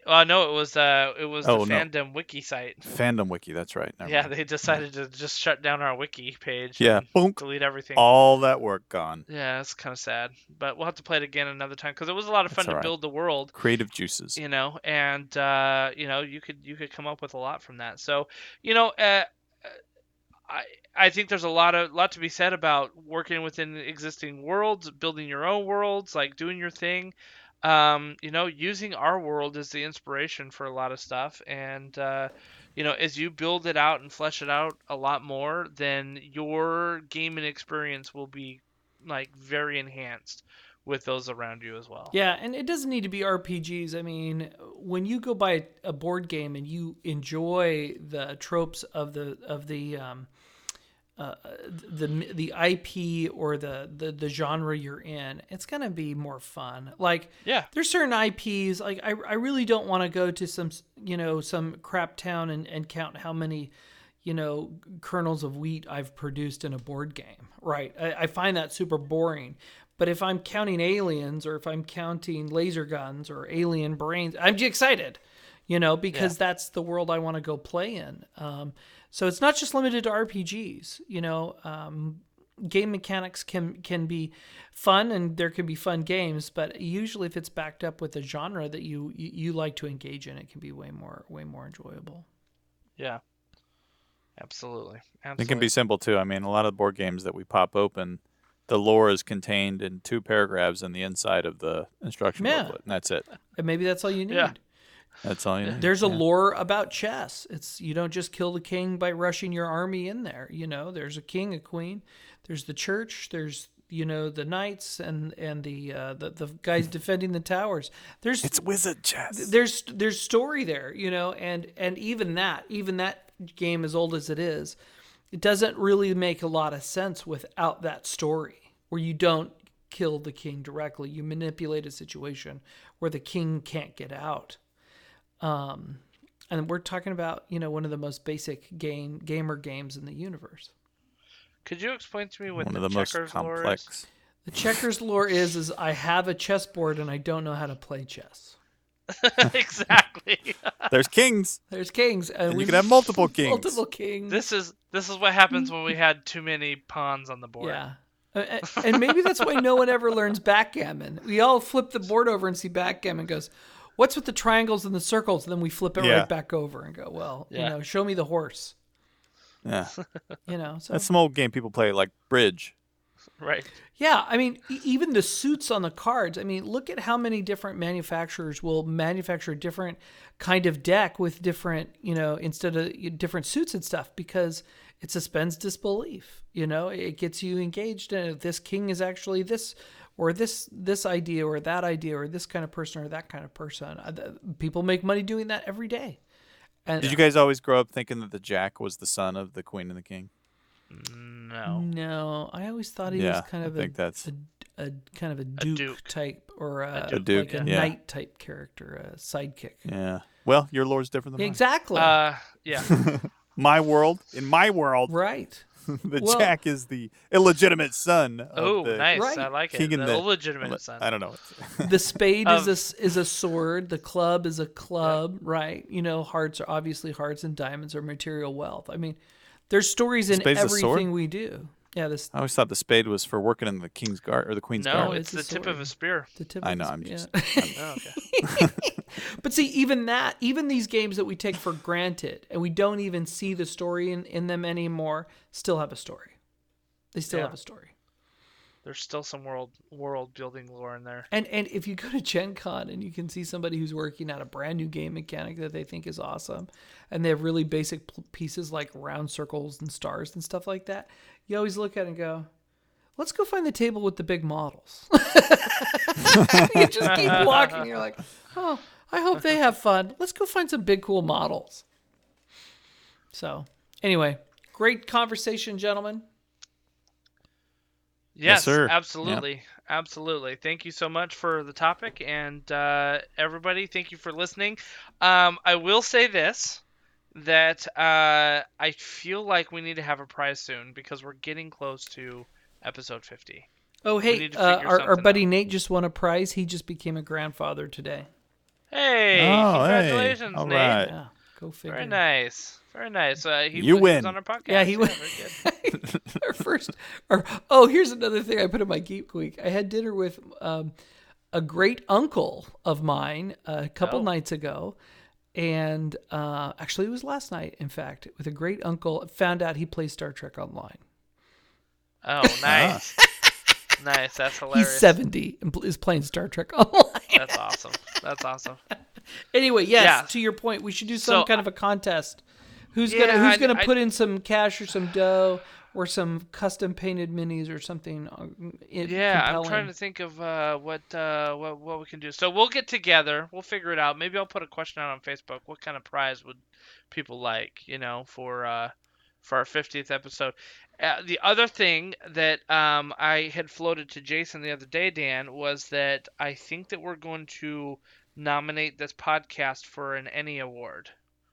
Uh, no, it was uh, it was oh, the no. fandom wiki site. Fandom wiki, that's right. Never yeah, mind. they decided to just shut down our wiki page. Yeah, Boom. delete everything. All that work gone. Yeah, it's kind of sad, but we'll have to play it again another time because it was a lot of fun to right. build the world. Creative juices, you know, and uh, you know you could you could come up with a lot from that. So you know, uh, I I think there's a lot of lot to be said about working within existing worlds, building your own worlds, like doing your thing um, you know, using our world as the inspiration for a lot of stuff. And, uh, you know, as you build it out and flesh it out a lot more, then your gaming experience will be like very enhanced with those around you as well. Yeah, and it doesn't need to be RPGs. I mean, when you go buy a board game and you enjoy the tropes of the of the um, uh, the the IP or the, the the genre you're in, it's gonna be more fun. Like, yeah, there's certain IPs. Like, I I really don't want to go to some you know some crap town and and count how many you know kernels of wheat I've produced in a board game. Right, I, I find that super boring. But if I'm counting aliens or if I'm counting laser guns or alien brains, I'm excited, you know, because yeah. that's the world I want to go play in. Um, so it's not just limited to RPGs. You know, um, game mechanics can can be fun, and there can be fun games. But usually, if it's backed up with a genre that you you, you like to engage in, it can be way more way more enjoyable. Yeah. Absolutely. Absolutely. It can be simple too. I mean, a lot of board games that we pop open, the lore is contained in two paragraphs in the inside of the instruction yeah. booklet, and that's it. And maybe that's all you need. Yeah. That's all you need. There's a yeah. lore about chess. It's you don't just kill the king by rushing your army in there. You know, there's a king, a queen, there's the church, there's you know the knights and and the uh, the the guys defending the towers. There's it's wizard chess. There's there's story there, you know, and and even that even that game as old as it is, it doesn't really make a lot of sense without that story where you don't kill the king directly. You manipulate a situation where the king can't get out. Um, and we're talking about you know one of the most basic game gamer games in the universe. Could you explain to me what one the of the most complex? The checkers lore is is I have a chessboard and I don't know how to play chess. exactly. There's kings, There's kings, and, and we you can have multiple kings. multiple kings. this is this is what happens when we had too many pawns on the board. yeah. Uh, and maybe that's why no one ever learns backgammon. We all flip the board over and see backgammon goes, What's with the triangles and the circles? And then we flip it Yeah. right back over and go, Well, you know, show me the horse. Yeah, You know, so that's some old game people play, like bridge. Right. Yeah, I mean, e- even the suits on the cards. I mean, look at how many different manufacturers will manufacture a different kind of deck with different, you know, instead of different suits and stuff because it suspends disbelief. You know, it gets you engaged in this king is actually this or this this idea or that idea or this kind of person or that kind of person. Uh, People make money doing that every day. And Did you guys always grow up thinking that the Jack was the son of the Queen and the King? No. no, I always thought he Yeah, was kind I of a, think that's- a, a kind of a duke, duke. type or a, duke, duke, like a yeah. knight type character, a sidekick. Yeah. Well, your lore's different than Exactly. Uh, yeah. My world, in my world, right. the Well- Jack is the illegitimate son. Of Oh, the nice. Right. I like it. King The, and the illegitimate son. I don't know. The spade is Of- a s- is a sword. The club is a club. Right. You know, hearts are obviously hearts, and diamonds are material wealth. I mean, there's stories in Spade's sword? everything we do. Yeah. This I always thought the spade was for working in the king's guard or the queen's No, guard. it's, it's a the tip of a spear. the tip. I of know, the- I'm yeah. just- Oh, okay. But see, even that, even these games that we take for granted, and we don't even see the story in, in them anymore, still have a story. They still Yeah. have a story. There's still some world world building lore in there. And and if you go to Gen Con and you can see somebody who's working on a brand new game mechanic that they think is awesome, and they have really basic p- pieces like round circles and stars and stuff like that, you always look at it and go, let's go find the table with the big models. you just keep walking. You're like, oh, I hope they have fun. Let's go find some big, cool models. So, anyway, great conversation, gentlemen. Yes, sir. absolutely. Absolutely. Thank you so much for the topic. And uh, everybody, thank you for listening. Um, I will say this that uh, I feel like we need to have a prize soon because we're getting close to episode 50. Oh, hey, uh, our, our buddy out. Nate just won a prize. He just became a grandfather today. Hey, Oh, hey. congratulations, All Nate. right. Yeah, go figure. Very nice. Very nice. Uh, he You was, he was win. on our podcast. Yeah, he won. very our first. Our, oh, here's another thing I put in my Geek Week. I had dinner with um, a great uncle of mine a couple Oh. nights ago. And uh, actually, it was last night, in fact, with a great uncle. Found out he plays Star Trek Online. Oh, nice. Nice. That's hilarious. He's 70 and is playing Star Trek Online. That's awesome. That's awesome. anyway, yes, Yeah. to your point, we should do some So, kind of a contest. Who's Yeah, gonna Who's I- gonna I- put in some cash or some dough or some custom painted minis or something? uh, i- Yeah, I'm compelling? trying to think of uh, what uh, what what we can do. So we'll get together. We'll figure it out. Maybe I'll put a question out on Facebook. What kind of prize would people like? You know, for uh, for our 50th episode. Uh, the other thing that um, I had floated to Jason the other day, Dan, was that I think that we're going to nominate this podcast for an Emmy award.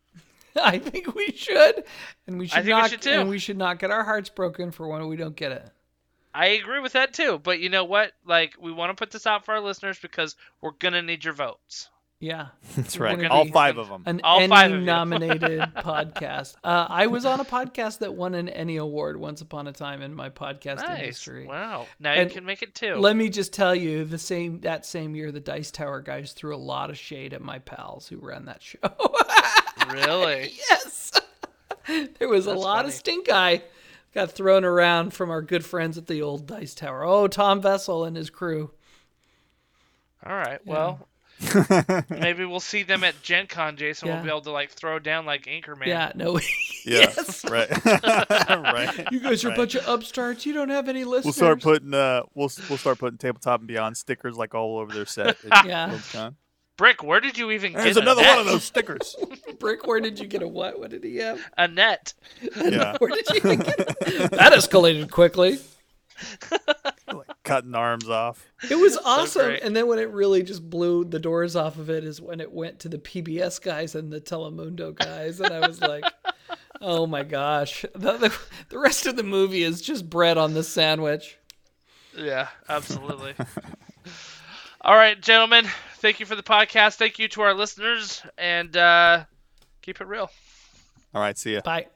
I think we should, and we should think we not, should and we should not get our hearts broken for when we don't get it. I agree with that too. But you know what? Like, we want to put this out for our listeners because we're gonna need your votes. Yeah, That's right. gonna All five of them. an All Emmy of nominated podcast. Uh, I was on a podcast that won an Emmy award once upon a time in my podcast Nice. industry. Wow. Now And you can make it too. Let me just tell you, the same that same year, the Dice Tower guys threw a lot of shade at my pals who ran that show. really? yes, there was a lot funny. of stink eye got thrown around from our good friends at the old Dice Tower. Oh, Tom Vasel and his crew. All right. Well, maybe we'll see them at Gen Con, Jason. Yeah. We'll be able to like throw down like Anchorman. Yeah, no. Yeah. yes. Right. right. You guys are a bunch of upstarts. You don't have any listeners. We'll start putting uh we'll we'll start putting tabletop and beyond stickers like all over their set. Yeah. Worldcon. Brick, where did you even There's get a another net? one of those stickers. Brick, where did you get a what? What did he have? A net. yeah. Where did you even get that? escalated quickly. Like cutting arms off. It was awesome. great. and then when it really just blew the doors off of it is when it went to the PBS guys and the Telemundo guys. And I was like, oh my gosh. The, the, the rest of the movie is just bread on the sandwich. Yeah, absolutely. All right, gentlemen. Thank you for the podcast. Thank you to our listeners, and uh, keep it real. All right, see ya. Bye.